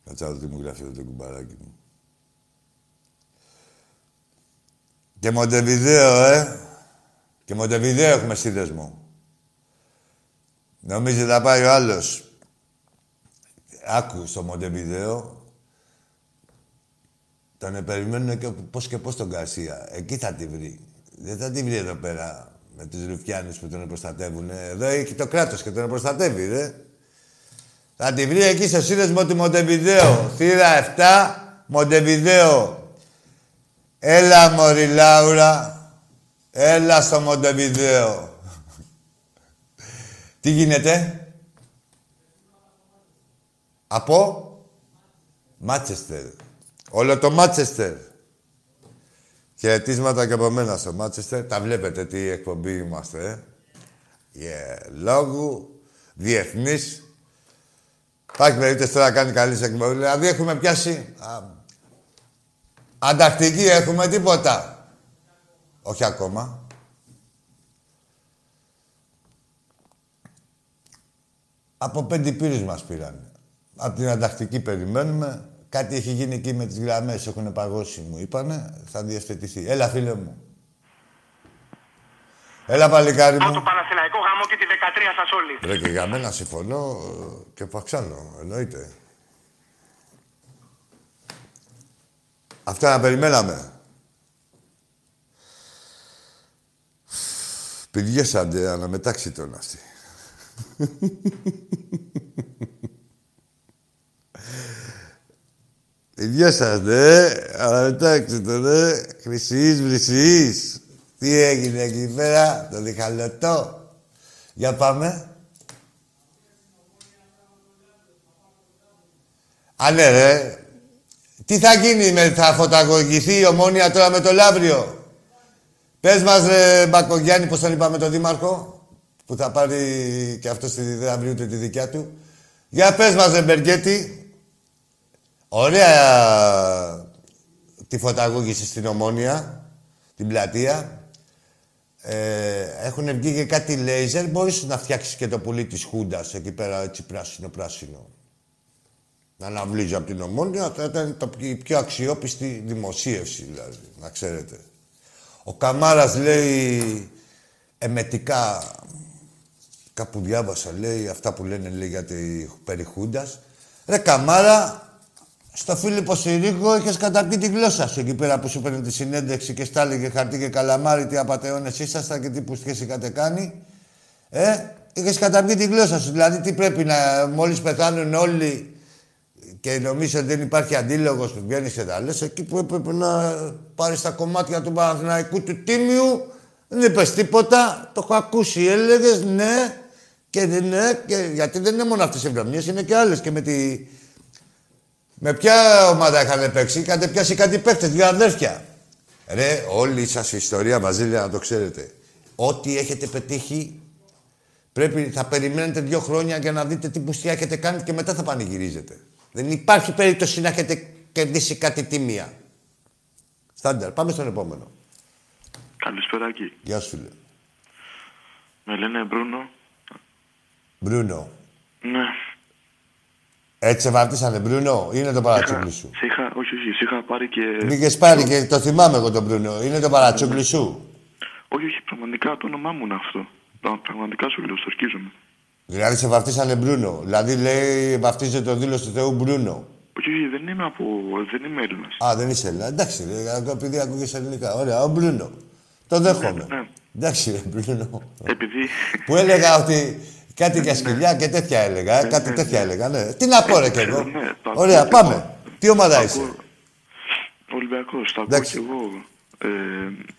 S1: Κάτσε να δω τι μου γράφει εδώ το κουμπαράκι μου. Και Μοντεβιδέο, ε. Και Μοντεβιδέο έχουμε σύνδεσμο. Νομίζει θα πάει ο άλλος. Άκου στο Μοντεβιδέο. Τον περιμένουν και πώς και πώς τον Γκαρσία. Εκεί θα τη βρει. Δεν θα τη βρει εδώ πέρα με τους Ρουφιάνους που τον προστατεύουν. Εδώ έχει το κράτος και τον προστατεύει, ρε. Θα τη βρει εκεί στο σύνδεσμο του Μοντεβιδέο. Θύρα 7, Μοντεβιδέο. Έλα, μωρή Λάουρα. Έλα στο Μοντεβιδέο. Τι γίνεται; Από; Μάτσεστερ. Όλο το Μάτσεστερ. Χαιρετίσματα και από μένα στο Μάτσεστερ. Τα βλέπετε τι εκπομπή είμαστε, ε. Yeah. Λόγου, διεθνής. Υπάρχει περίπτωση τώρα να κάνει καλής εκπομπή. Δηλαδή έχουμε πιάσει... Α, αντακτική έχουμε τίποτα. Όχι ακόμα. Από πέντε πύρους μας πήραν. Από την αντακτική περιμένουμε. Κάτι έχει γίνει εκεί με τις γραμμές. Έχουν παγώσει, μου είπανε. Θα διευθετηθεί. Έλα, φίλε μου. Έλα, παλικάρι
S14: Από
S1: μου.
S14: το Παναθηναϊκό γάμο και τη 13 σας όλοι.
S1: Ρε και για μένα συμφωνώ ε, και παξάνω, εννοείται. Αυτά να περιμέναμε. Πηδιέσαντε αναμετάξει τον αυτή. Πηδιέσαντε, ε, αναμετάξει τον, ε. Χρυσής, βρυσής. Τι έγινε εκεί πέρα, το διχαλωτό. Για πάμε. Α, ναι, ρε. Τι θα γίνει, με, θα φωταγωγηθεί η ομόνια τώρα με το Λαύριο; Πες μας, ρε Μπακογιάννη, πώς τον είπαμε τον Δήμαρχο, που θα πάρει και αυτός στη δεν θα βρει ούτε τη δικιά του. Για πες μας, ρε Μπεργκέτη. Ωραία τη φωταγώγηση στην Ομόνια, την πλατεία. Ε, έχουν βγει και κάτι λέιζερ. Μπορείς να φτιάξεις και το πουλί της Χούντας εκεί πέρα, έτσι πράσινο-πράσινο. Να αναβλύζει από την Ομόνια, θα ήταν το, η πιο αξιόπιστη δημοσίευση, δηλαδή, να ξέρετε. Ο Καμάρας λέει εμετικά, κάπου διάβασα, λέει, αυτά που λένε, λέει, για τη περιχούντας. Ρε Καμάρα, στο Φίλιππο Συρίγο είχες καταπεί τη γλώσσα σου εκεί πέρα που σου παίρνει τη συνέντευξη και στα έλεγε χαρτί και καλαμάρι τι απαταιώνες ήσασταν και τι πουστιές είχατε κάνει. Ε, είχες καταπεί τη γλώσσα σου. Δηλαδή τι πρέπει να, μόλις πεθάνουν όλοι και νομίζω ότι δεν υπάρχει αντίλογος που βγαίνει και τα λες, εκεί που έπρεπε να πάρεις τα κομμάτια του Παναθηναϊκού του Τίμιου, δεν είπες τίποτα, το έχω ακούσει, έλεγες ναι, και ναι, και, γιατί δεν είναι μόνο αυτές οι εβδομίε, είναι και άλλες. Και με τη. Με ποια ομάδα είχαν παίξει, είχατε πιάσει κάτι παίκτες, δύο αδέρφια. Ρε, όλη σας η ιστορία, Βαζίλια, να το ξέρετε. Ό,τι έχετε πετύχει, πρέπει, θα περιμένετε δύο χρόνια για να δείτε τι πουστιά έχετε κάνει και μετά θα πανηγυρίζετε. Δεν υπάρχει περίπτωση να έχετε κερδίσει κάτι τίμια. Στάντερ. Πάμε στον επόμενο.
S8: Καλησπέρα, εκεί.
S1: Γεια σου, φίλε.
S8: Με λένε Μπρούνο.
S1: Μπρούνο.
S8: Ναι.
S1: Έτσι σε βαφτίσανε, Μπρούνο, είναι το παρατσούκλι σου.
S8: Σε είχα, όχι, όχι, σε είχα πάρει και...
S1: Μη είχες πάρει και το θυμάμαι εγώ τον Μπρούνο. Είναι το παρατσούκλι σου.
S8: Όχι, όχι, πραγματικά το όνομά μου είναι αυτό. Πρα- Πραγματικά σου λέω, στορκίζομαι.
S1: Δηλαδή σε βαφτίσανε Μπρούνο. Δηλαδή λέει βαφτίζεται το δήλος του Θεού Μπρούνο.
S8: Όχι, όχι, δεν είμαι από... δεν είμαι Έλληνας.
S1: Α, δεν είσαι Έλληνα. Εντάξει, ρε, επειδή ακούγεσαι ελληνικά. Ωραία, ο Μπρούνο. Το δέχομαι.
S8: Ναι, ναι.
S1: Εντάξει, ρε, Μπρούνο.
S8: Επειδή...
S1: Που έλεγα ότι κάτι για σκυλιά και τέτοια έλεγα. ε, κάτι
S8: ναι,
S1: τέτοια
S8: ναι.
S1: έλεγα, ναι. Τι να πω, ρε, κι εγώ.
S8: Ναι, το ακούω
S1: Ωραία,
S8: κι
S1: πάμε.
S8: εγώ.
S1: Τι ομάδα
S8: Το
S1: είσαι;
S8: ακούω. Ολυμπιακός, το ακούω
S1: Εντάξει.
S8: κι εγώ. Ε,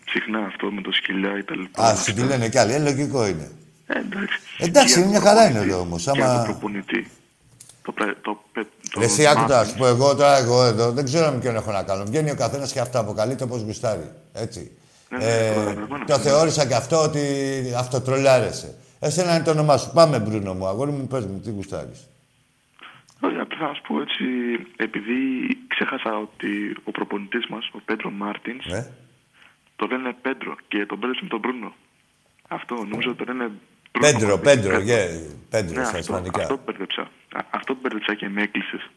S8: συχνά αυτό με το σκυλιά ή τα λοιπά.
S1: Α, σου τη λένε κι άλλοι. Ε, λογικό είναι.
S8: Ε, εντάξει.
S1: Εντάξει,
S8: Και
S1: μια
S8: από
S1: χαρά
S8: προπονητή.
S1: είναι εδώ όμως,
S8: Και από
S1: άμα-
S8: προπονητή. Το, πρέ- το, πε- το,
S1: Ρε, εσύ άκου τώρα,
S8: μάθημα.
S1: σου πω εγώ τώρα, εγώ εδώ, δεν ξέρω με ποιον έχω να κάνω. Βγαίνει ο καθένας και αυτό αποκαλείται όπως γουστάρει. Έτσι.
S8: Ναι, ναι,
S1: ε,
S8: το καταλαβαίνω.
S1: το θεώρησα και αυτό ότι αυτοτρολάρεσαι. Εσένα είναι το όνομά σου. Πάμε, Μπρούνο μου, αγόρι μου, πες μου, τι γουστάρεις.
S8: Όχι, απλά θα σου πω έτσι, επειδή ξέχασα ότι ο προπονητής μας, ο Πέντρο Μάρτινς,
S1: Ναι.
S8: το λένε Πέντρο και τον μπέρδεψε με τον Μπρούνο. Αυτό, νομίζω ότι το λένε Μπρούνο
S1: Πέντρο,
S8: Μάρτινς.
S1: Πέντρο, γε, Πέντρο
S8: Ναι,
S1: στα
S8: αυτό,
S1: ισπανικά.
S8: αυτό μπέρδεψα. Α, Αυτό μπέρδεψα και με έκλεισες.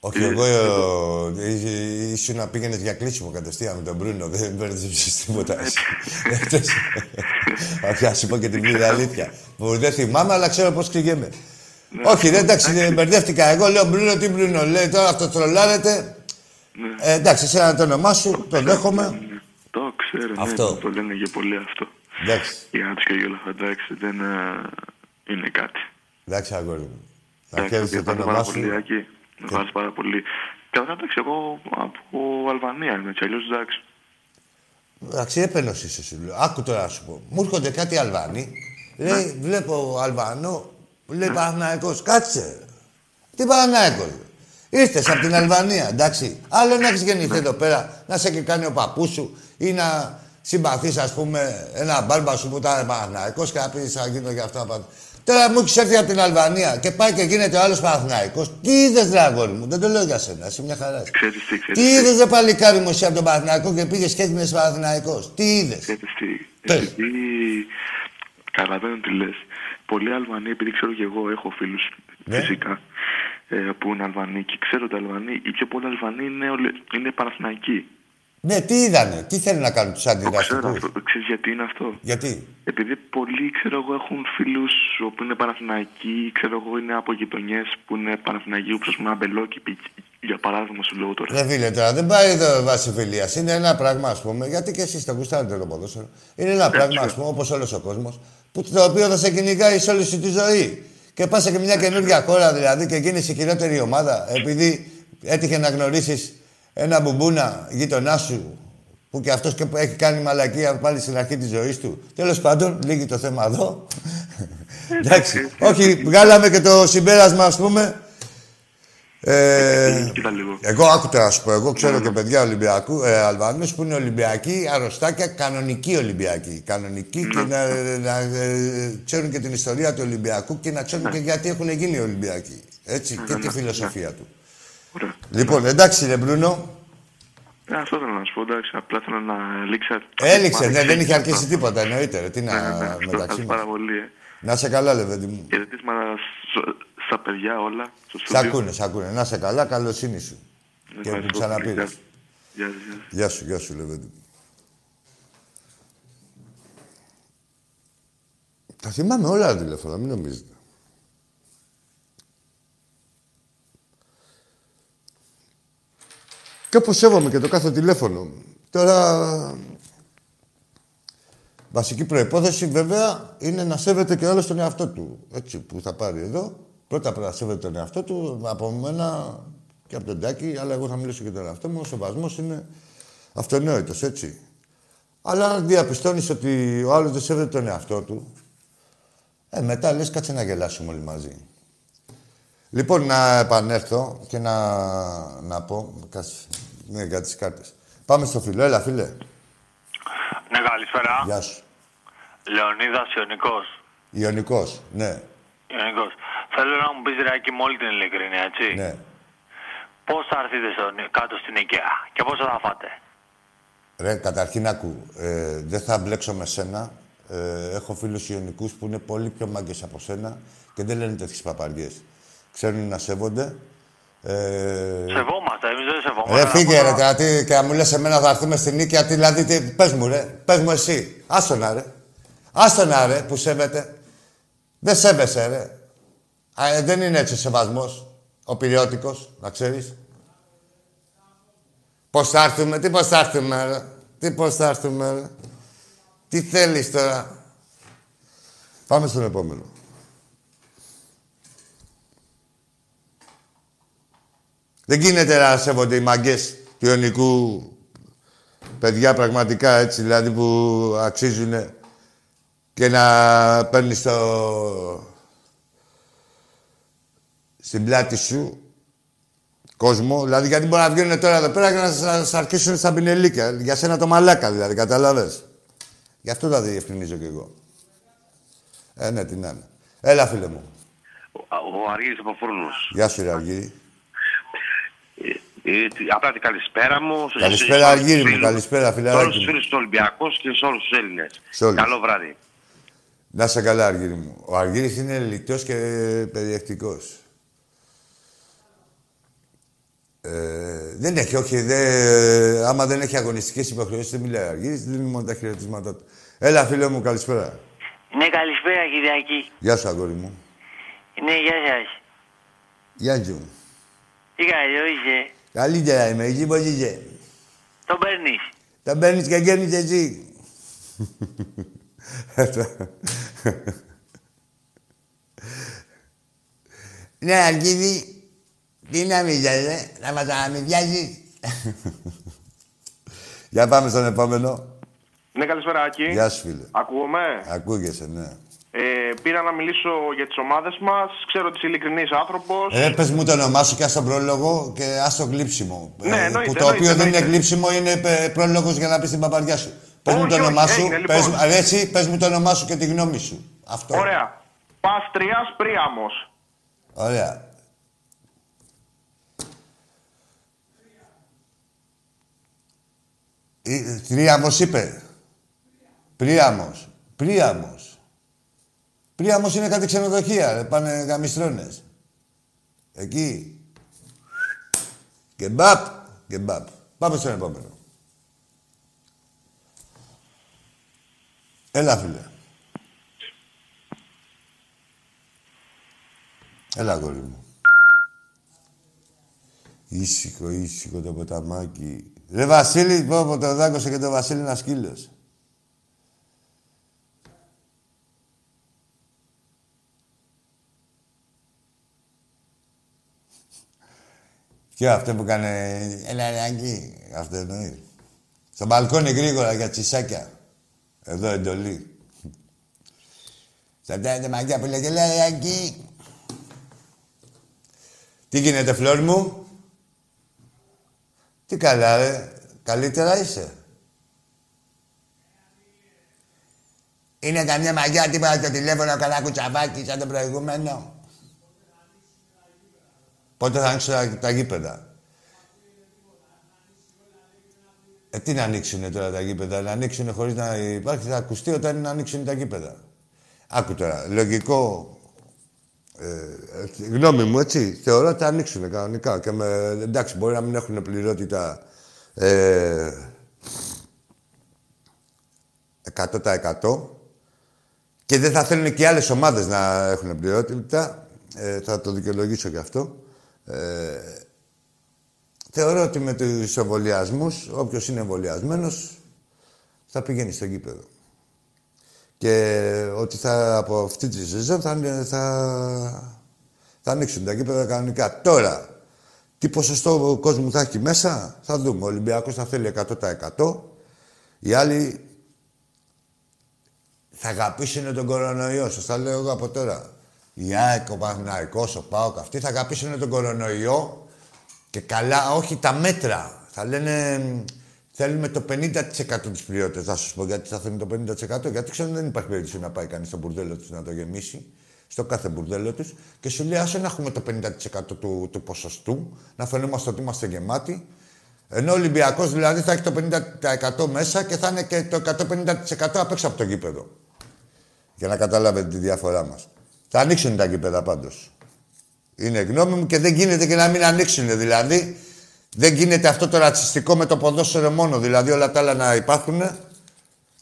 S1: Όχι,
S8: Ε,
S1: εγώ ε, ήσ- ήσουν να πήγαινες για κλείσιμο κατευθείαν με τον Μπρούνο. Δεν μπέρδεψε τίποτα.
S8: Ναι.
S1: εσύ. Όχι, ας σου πω και την πλήρη αλήθεια. Που δεν θυμάμαι, αλλά ξέρω πώς κρυγέμαι.
S8: Ναι,
S1: Όχι, δεν εντάξει, δεν μπερδεύτηκα. Εγώ λέω Μπρούνο, τι Μπρούνο. Λέει τώρα αυτό τρολάρετε. Ε, εντάξει, εσένα το όνομά σου, το δέχομαι.
S8: Το ξέρω,
S1: Αυτό.
S8: ναι, το λένε για πολύ αυτό.
S1: Εντάξει,
S8: Για τους και όλα αυτά, εντάξει, δεν ε, είναι κάτι.
S1: εντάξει, αγόρι μου. Να
S8: Εντάξει,
S1: ξέρεις το
S8: ευχαριστώ
S1: όνομά
S8: πάρα
S1: σου.
S8: πολύ, Άκη. Με ευχαριστώ πάρα πολύ. Καταρχάς, εντάξει, εγώ από Αλβανία είμαι, έτσι αλλιώς εντάξει.
S1: Εντάξει, έπαινος είσαι σου λέω. Άκου τώρα να σου πω. Μου έρχονται κάτι Αλβάνοι. Λέει, βλέπω Αλβανό, λέει Παναθηναϊκός. Κάτσε. Τι Παναθηναϊκός. Ήρθες από την Αλβανία, εντάξει. Άλλο να έχεις γεννηθεί εδώ πέρα, να σε και κάνει ο παππούς σου ή να συμπαθείς, ας πούμε, ένα μπάρμπα σου που ήταν Παναθηναϊκός και να πεις θα γίνω για αυτά. Τώρα μου έχεις έρθει από την Αλβανία και πάει και γίνεται ο άλλος Παναθηναϊκός. Τι είδες, ρε αγόρι μου, δεν το λέω για σένα, είσαι μια χαρά.
S8: Ξέρεις τι, ξέρεις
S1: Τι είδες, ρε παλικάρι μου, εσύ από τον Παναθηναϊκό και πήγες και έγινες Παναθηναϊκός. Τι είδες.
S8: Ξέρεις τι,
S1: Πες.
S8: επειδή καταλαβαίνω τι λες. Πολλοί Αλβανοί, επειδή ξέρω και εγώ, έχω φίλους
S1: Ναι.
S8: φυσικά, ε, που είναι Αλβανοί και ξέρω ότι Αλβανοί, οι πιο πολλοί Αλβανοί είναι, ολε- είναι Παναθηναϊκοί.
S1: Ναι, τι είδανε, τι θέλουν να κάνουν τους
S8: Το ξέρω
S1: αντιδραστικούς.
S8: αυτό. Ξέρεις γιατί είναι αυτό.
S1: Γιατί;
S8: Επειδή πολλοί, ξέρω εγώ, έχουν φίλους όπου είναι Παναθηναϊκοί, ξέρω εγώ, είναι από γειτονιές που είναι Παναθηναϊκοί, όπως ας πούμε Αμπελόκηπη, για παράδειγμα σου λέω τώρα.
S1: Ρε φίλε τώρα, δεν πάει εδώ βάσης φιλίας. Είναι ένα πράγμα, ας πούμε, γιατί και εσείς το γουστάρετε το ποδόσφαιρο. Είναι ένα πράγμα, ας πούμε, όπως όλος ο κόσμος, που το οποίο θα σε κυνηγάει σε όλη σου τη ζωή. Και πας σε και μια καινούργια χώρα, δηλαδή, και γίνεις η χειρότερη ομάδα, επειδή έτυχε να γνωρίσεις ένα μπουμπούνα γείτονά σου, που και αυτός και που έχει κάνει μαλακία πάλι στην αρχή της ζωής του. Τέλος πάντων, λύγει το θέμα εδώ. Εντάξει. Όχι, βγάλαμε και το συμπέρασμα, ας πούμε. Ε,
S8: Κοίτα λίγο.
S1: εγώ άκουτα να σου πω, εγώ ξέρω και παιδιά Ολυμπιακού, ε, Αλβανούς που είναι Ολυμπιακοί, αρρωστάκια, κανονικοί Ολυμπιακοί. Κανονικοί και να, να ε, ξέρουν και την ιστορία του Ολυμπιακού και να ξέρουν και γιατί έχουν γίνει Ολυμπιακοί. Έτσι, και τη φιλοσοφία του.
S8: Ωραία.
S1: Λοιπόν, εντάξει ρε Μπρούνο,
S8: Ε, αυτό θέλω να σου πω, εντάξει, απλά θέλω να λήξα.
S1: έληξε,
S8: Μ'
S1: ναι,
S8: άρεσε
S1: δεν είχε
S8: αυτό.
S1: αρχίσει τίποτα, εννοείται. ρε, Τι
S8: Ναι, ναι, ναι,
S1: να
S8: αυτό
S1: μεταξύ
S8: ευχαριστώ
S1: μας.
S8: πάρα πολύ. ε.
S1: Να σε καλά, λεβέντι μου.
S8: Χαιρετίσματα σ- στα παιδιά όλα. Στο
S1: Σ'
S8: στούντιο.
S1: ακούνε, σ' ακούνε. Να σε καλά, καλοσύνη σου. Και
S8: Ευχαριστώ
S1: που ξαναπήρες.
S8: πολύ. Γεια σας, γεια σας.
S1: Γεια σου, γεια σου, Λεβέντη. Τα θυμάμαι όλα τα τηλέφωνα, μην νομίζετε. Και όπως σέβομαι και το κάθε τηλέφωνο. Τώρα, βασική προϋπόθεση βέβαια είναι να σέβεται και ο άλλος τον εαυτό του. Έτσι, που θα πάρει εδώ. Πρώτα πρέπει να σέβεται τον εαυτό του, από μένα και από τον Τάκη, αλλά εγώ θα μιλήσω και τον εαυτό μου. Ο σεβασμός είναι αυτονόητος, έτσι. Αλλά αν διαπιστώνεις ότι ο άλλος δεν σέβεται τον εαυτό του, ε, μετά λες κάτσε να γελάσουμε όλοι μαζί. Λοιπόν, να επανέλθω και να, να πω... Κάτσε, ναι, για τις κάρτες. Πάμε στο φίλο. Έλα, φίλε.
S15: Ναι, καλησπέρα.
S1: Γεια σου.
S15: Λεωνίδας Ιωνικός.
S1: Ιωνικός, ναι.
S15: Ιωνικός. Θέλω να μου πεις ρε Άκη με όλη την ειλικρίνεια, έτσι.
S1: Ναι.
S15: Πώς θα έρθετε στον, κάτω στην IKEA και πόσο θα φάτε;
S1: Ρε, καταρχήν άκου. Ε, δεν θα μπλέξω με σένα. Ε, έχω φίλους Ιωνικούς που είναι πολύ πιο μάγκες από σένα και δεν λένε τέτοιες παπαριές. Ξέρουν να σέβονται. Ε,
S15: Σεβόμαστε, εμείς δεν σεβόμαστε.
S1: Ρε φύγε ρε, τώρα, τι, και να μου λες εμένα θα έρθουμε στην Νίκαια, τι, δηλαδή, τι, πες μου ρε, πες μου εσύ. Άστονα ρε. Άστονα ρε, που σέβεται. Δεν σέβεσαι ρε. Α, ε, δεν είναι έτσι ο σεβασμός, ο πυριώτικος, να ξέρεις. Πώς θα έρθουμε, τι πώς θα έρθουμε ρε. Τι πώς θα έρθουμε ρε. Τι θέλεις τώρα. Πάμε στον επόμενο. Δεν γίνεται να σέβονται οι μαγκές του Ιωνικού παιδιά πραγματικά έτσι, δηλαδή που αξίζουν και να παίρνεις στο... στην πλάτη σου κόσμο. Δηλαδή γιατί μπορεί να βγαίνουν τώρα εδώ πέρα και να σας αρχίσουν στα πινελίκια. Για σένα το μαλάκα δηλαδή, καταλαβες. Γι' αυτό τα διευκρινίζω κι εγώ. Ε, ναι, τι να είναι. Έλα, φίλε μου.
S13: Ο Αργύρης από Φούρνους.
S1: Γεια σου, ρε Αργύρη.
S13: Ε, τι- απλά την καλησπέρα μου. στους-
S1: Καλησπέρα,
S13: στους
S1: Αργύρη μου.
S13: φίλους-
S1: Καλησπέρα,
S13: Σε όλους
S1: φιλαράκι
S13: τους
S1: μου.
S13: φίλους του Ολυμπιακού και σε όλους τους Έλληνες.
S1: Σε όλους.
S13: Καλό βράδυ.
S1: Να σε καλά, Αργύρη μου. Ο Αργύρης είναι λιτός και περιεκτικός. Ε, δεν έχει, όχι. Δε, άμα δεν έχει αγωνιστικές υποχρεώσεις, δεν μιλάει ο Αργύρης. Δίνει μόνο τα χαιρετίσματά του. Έλα, φίλε μου, καλησπέρα.
S16: Ναι, καλησπέρα Κυριακή.
S1: Γεια σου, αγόρι μου.
S16: Ναι, γεια σας.
S1: Γεια σου.
S16: Τι καλό είσαι.
S1: Καλύτερα είμαι. Εκεί πώς είσαι;
S16: Τον παίρνεις.
S1: Τα παίρνεις και γέρνεις εσύ. ναι, Αργύρη, τι να μην ρε, να μας αναμυδιάζεις. Για πάμε στον επόμενο.
S17: Ναι, καλησπέρα, Άκη.
S1: Γεια σου, φίλε.
S17: Ακούγομαι.
S1: Ακούγεσαι, ναι.
S17: Ε, πήρα να μιλήσω για τις ομάδες μας. Ξέρω ότι είσαι ειλικρινής άνθρωπος.
S1: Ε, πες μου το όνομά σου και ας τον πρόλογο και ας το γλύψιμο.
S17: Ναι,
S1: Ε,
S17: εννοείται,
S1: που το οποίο
S17: εννοείται,
S1: δεν είναι
S17: εννοείται.
S1: γλύψιμο, είναι ε, πρόλογος για να πεις την παπαριά σου. Πες μου
S17: Όχι,
S1: το
S17: όχι,
S1: όνομά σου,
S17: έγινε, λοιπόν.
S1: πες, μου- ρε, εσύ, πες μου το όνομά σου και τη γνώμη σου. Αυτό.
S17: Ωραία. Παστριάς Πρίαμος.
S1: Ωραία. Ε, Τρίαμος είπε. Πρίαμος. Πρίαμος. Πρίαμος είναι κάτι ξενοδοχεία, ρε, πάνε γαμιστρώνες. Εκεί. Κεμπάπ. Κεμπάπ. Πάμε στον επόμενο. Έλα, φίλε. Έλα, αγόρι μου. Ήσυχο, ήσυχο το ποταμάκι. Ρε Βασίλη, πω πω το δάγκωσε και το Βασίλη ένα σκύλος. Και αυτό που κάνε... Έλα, ρε, Αγγί. Αυτό εννοείς. Στο μπαλκόνι γρήγορα για τσισάκια. Εδώ εντολή. Στα τέντε μαγιά που λέγε, λέει, Αγγί. Τι γίνεται, φλόρ μου; Τι καλά, ρε. Καλύτερα είσαι. Είναι καμιά μαγιά τίποτα το τηλέφωνο καλά κουτσαβάκι σαν το προηγούμενο. Πότε θα ανοίξουν τα, τα γήπεδα; Ε, τι να ανοίξουνε τώρα τα γήπεδα; Να ανοίξουνε χωρίς να υπάρχει. Θα ακουστεί όταν είναι να ανοίξουν τα γήπεδα. Άκου τώρα. Λογικό. Ε, ε, γνώμη μου, έτσι. Θεωρώ ότι θα ανοίξουν κανονικά. Και με, εντάξει, μπορεί να μην έχουν πληρότητα ε, 100% και δεν θα θέλουν και οι άλλες ομάδες να έχουν πληρότητα. Ε, θα το δικαιολογήσω γι' αυτό. Ε, θεωρώ ότι με τους εμβολιασμούς, όποιος είναι εμβολιασμένος, θα πηγαίνει στο γήπεδο. Και ότι θα, από αυτή τη σεζόν θα, θα, θα ανοίξουν τα γήπεδα κανονικά. Τώρα, τι ποσοστό κόσμου θα έχει μέσα, θα δούμε. Ο Ολυμπιακός θα θέλει 100%. Οι άλλοι θα αγαπήσουν τον κορονοϊό. Σας τα λέω εγώ από τώρα. Η ΑΕΚ, ο Παναθηναϊκός, ο ΠΑΟΚ, αυτοί θα αγαπήσουν τον κορονοϊό και καλά, όχι τα μέτρα. Θα λένε, θέλουμε το 50% της πληρότητας. Θα σας πω γιατί θα θέλουν το 50%. Γιατί ξέρουν δεν υπάρχει περίπτωση να πάει κανείς στο μπουρδέλο τους να το γεμίσει. Στο κάθε μπουρδέλο τους. Και σου λέει, άσε να έχουμε το 50% του, του ποσοστού, να φαινόμαστε ότι είμαστε γεμάτοι. Ενώ ο Ολυμπιακός δηλαδή θα έχει το 50% μέσα και θα είναι και το 150% απ' έξω από το γήπεδο. Για να καταλάβετε τη διαφορά μας. Θα ανοίξουν τα γήπεδα πάντως. Είναι γνώμη μου και δεν γίνεται και να μην ανοίξουν. Δηλαδή, δεν γίνεται αυτό το ρατσιστικό με το ποδόσφαιρο μόνο. Δηλαδή, όλα τα άλλα να υπάρχουν.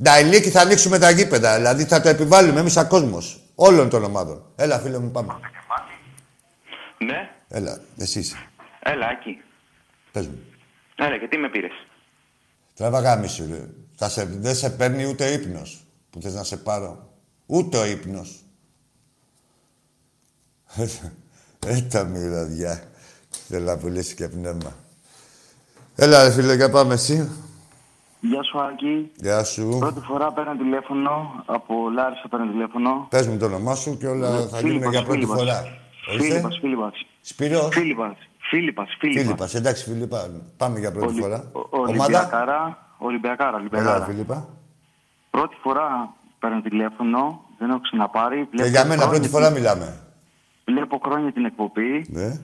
S1: Νταϊλίκη θα ανοίξουμε τα γήπεδα. Δηλαδή, θα το επιβάλλουμε εμείς σαν κόσμος. Όλων των ομάδων. Έλα, φίλε μου, πάμε.
S18: Ναι.
S1: Έλα, εσύ είσαι.
S18: Έλα, Άκη.
S1: Πες μου.
S18: Έλα, και τι με πήρες;
S1: Τραβά γάμιση, ρε. Θα σε, δεν σε παίρνει ούτε ύπνος που θες να σε πάρω. Ούτε ο ύπνος. Ε, τα μυρωδιά. Θέλω να πουλήσει και πνεύμα. Έλα, ρε φίλε, για πάμε εσύ.
S19: Γεια σου, Άκη.
S1: Γεια σου.
S19: Πρώτη φορά παίρνω τηλέφωνο. Από Λάρισα παίρνω τηλέφωνο.
S1: Πες μου το όνομά σου και όλα
S19: Ναι,
S1: θα
S19: Φίλιππας,
S1: γίνουν για πρώτη
S19: Φίλιππας.
S1: φορά.
S19: Φίλιππας, Φίλιππας.
S1: Σπύρος.
S19: Φίλιππας, Φίλιππας, Φίλιππας.
S1: Φίλιππας, εντάξει, Φίλιππα. Πάμε για πρώτη
S19: Ολυ-
S1: φορά.
S19: ο- Ολυμπιακάρα, Ολυμπιακάρα,
S1: Έλα,
S19: Ολυμπιακάρα.
S1: Φίλιππα.
S19: Πρώτη φορά παίρνω τηλέφωνο, δεν έχω ξαναπάρει.
S1: Και
S19: Βλέπω
S1: Ε, για μένα
S19: χρόνια
S1: πρώτη
S19: την-
S1: φορά μιλάμε.
S19: Βλέπω χρόνια την εκπομπή.
S1: Ναι,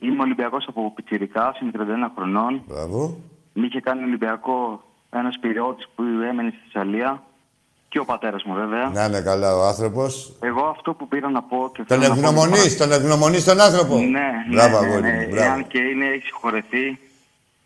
S19: Είμαι Ολυμπιακός από Πιτσιρικά, είμαι 31 χρονών.
S1: μπράβο.
S19: Μη είχε κάνει Ολυμπιακό ένας πυριώτης που έμενε στη Θεσσαλία. Και ο πατέρας μου βέβαια.
S1: Να είναι καλά ο άνθρωπος.
S19: Εγώ αυτό που πήρα να πω και
S1: Τον
S19: θέλω να πω-
S1: ευγνωμονείς, τον ευγνωμονείς τον άνθρωπο.
S19: Ναι,
S1: Μπράβο,
S19: ναι, ναι,
S1: αγόρι
S19: ναι.
S1: μου, μπράβο.
S19: Εάν και είναι, έχει συγχωρεθεί.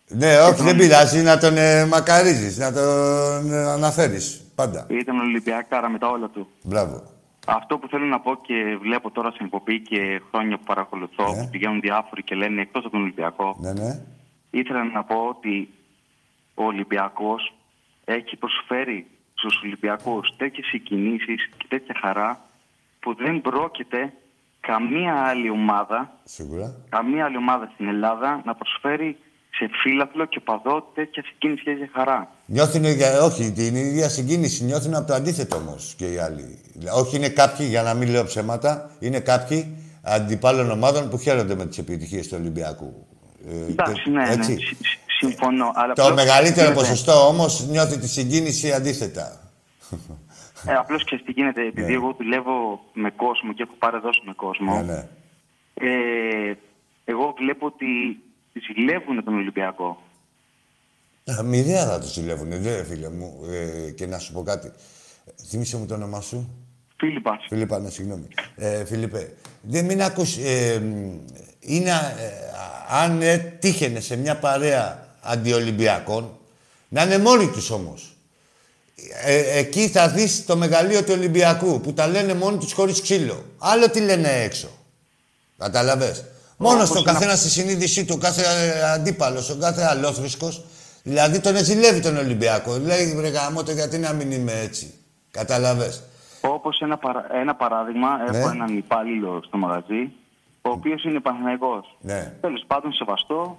S1: Ναι, όχι, δεν πειράζει να τον ε, μακαρίζεις, να τον ε, αναφέρεις. Πάντα.
S19: Ήταν Ολυμπιακάρα με τα όλα του.
S1: Μπράβο.
S19: Αυτό που θέλω να πω και βλέπω τώρα στην εκπομπή και χρόνια που παρακολουθώ, που πηγαίνουν διάφοροι και λένε εκτός από τον Ολυμπιακό,
S1: Ναι, ναι.
S19: ήθελα να πω ότι ο Ολυμπιακός έχει προσφέρει στους Ολυμπιακούς τέτοιες συγκινήσεις και τέτοια χαρά που δεν πρόκειται καμία άλλη ομάδα,
S1: Σίγουρα.
S19: καμία άλλη ομάδα στην Ελλάδα να προσφέρει σε φίλαθλο και παδό τέτοια συγκίνηση και τέτοια χαρά.
S1: Νιώθουν, για- όχι, την ίδια συγκίνηση, νιώθουν από το αντίθετο όμως και οι άλλοι. Δηλαδή, Όχι, είναι κάποιοι, για να μην λέω ψέματα, είναι κάποιοι αντιπάλων ομάδων που χαίρονται με τις επιτυχίες του Ολυμπιακού. Ε,
S19: Εντάξει,
S1: και-
S19: ναι, ναι,
S1: έτσι.
S19: συ- συ- συμφωνώ. Αλλά
S1: Το
S19: απλώς
S1: μεγαλύτερο
S19: γίνεται-
S1: ποσοστό όμως νιώθει τη συγκίνηση αντίθετα.
S19: Ε, Απλώς και τι γίνεται, επειδή εγώ δουλεύω με κόσμο και έχω πάρει δώσει με κόσμο.
S1: Ναι, ναι.
S19: Ε, εγώ βλέπω ότι ζηλεύουν τον Ολυμπιακό.
S1: Α, Μοιραία θα τους ζηλεύουν, δε φίλε μου. Ε, και να σου πω κάτι. Θύμισε μου το όνομά σου.
S19: Φίλιππας.
S1: Φίλιππα, ναι, συγγνώμη. Ε, Φίλιππε, δεν μην ακούς... Ε, μ, είναι, ε, αν ε, τύχαινε σε μια παρέα αντιολυμπιακών, να είναι μόνοι τους όμως. Ε, εκεί θα δεις το μεγαλείο του Ολυμπιακού, που τα λένε μόνοι τους χωρίς ξύλο. Άλλο τι λένε έξω. Καταλαβες. Μόνος
S19: Όπως
S1: στο
S19: ένα-
S1: καθένας στη συνείδησή του, ο κάθε ε, αντίπαλος, ο κάθε αλόθρησκος, δηλαδή τον ζηλεύει τον Ολυμπιακό. Λέει, βρε γαμώτο, γιατί να μην είμαι έτσι. Καταλαβες.
S19: Όπως ένα, παρα- ένα παράδειγμα, έχω
S1: Ναι.
S19: έναν υπάλληλο στο μαγαζί, ο οποίος είναι Παναθηναϊκός.
S1: Ναι.
S19: Τέλος πάντων, σεβαστό.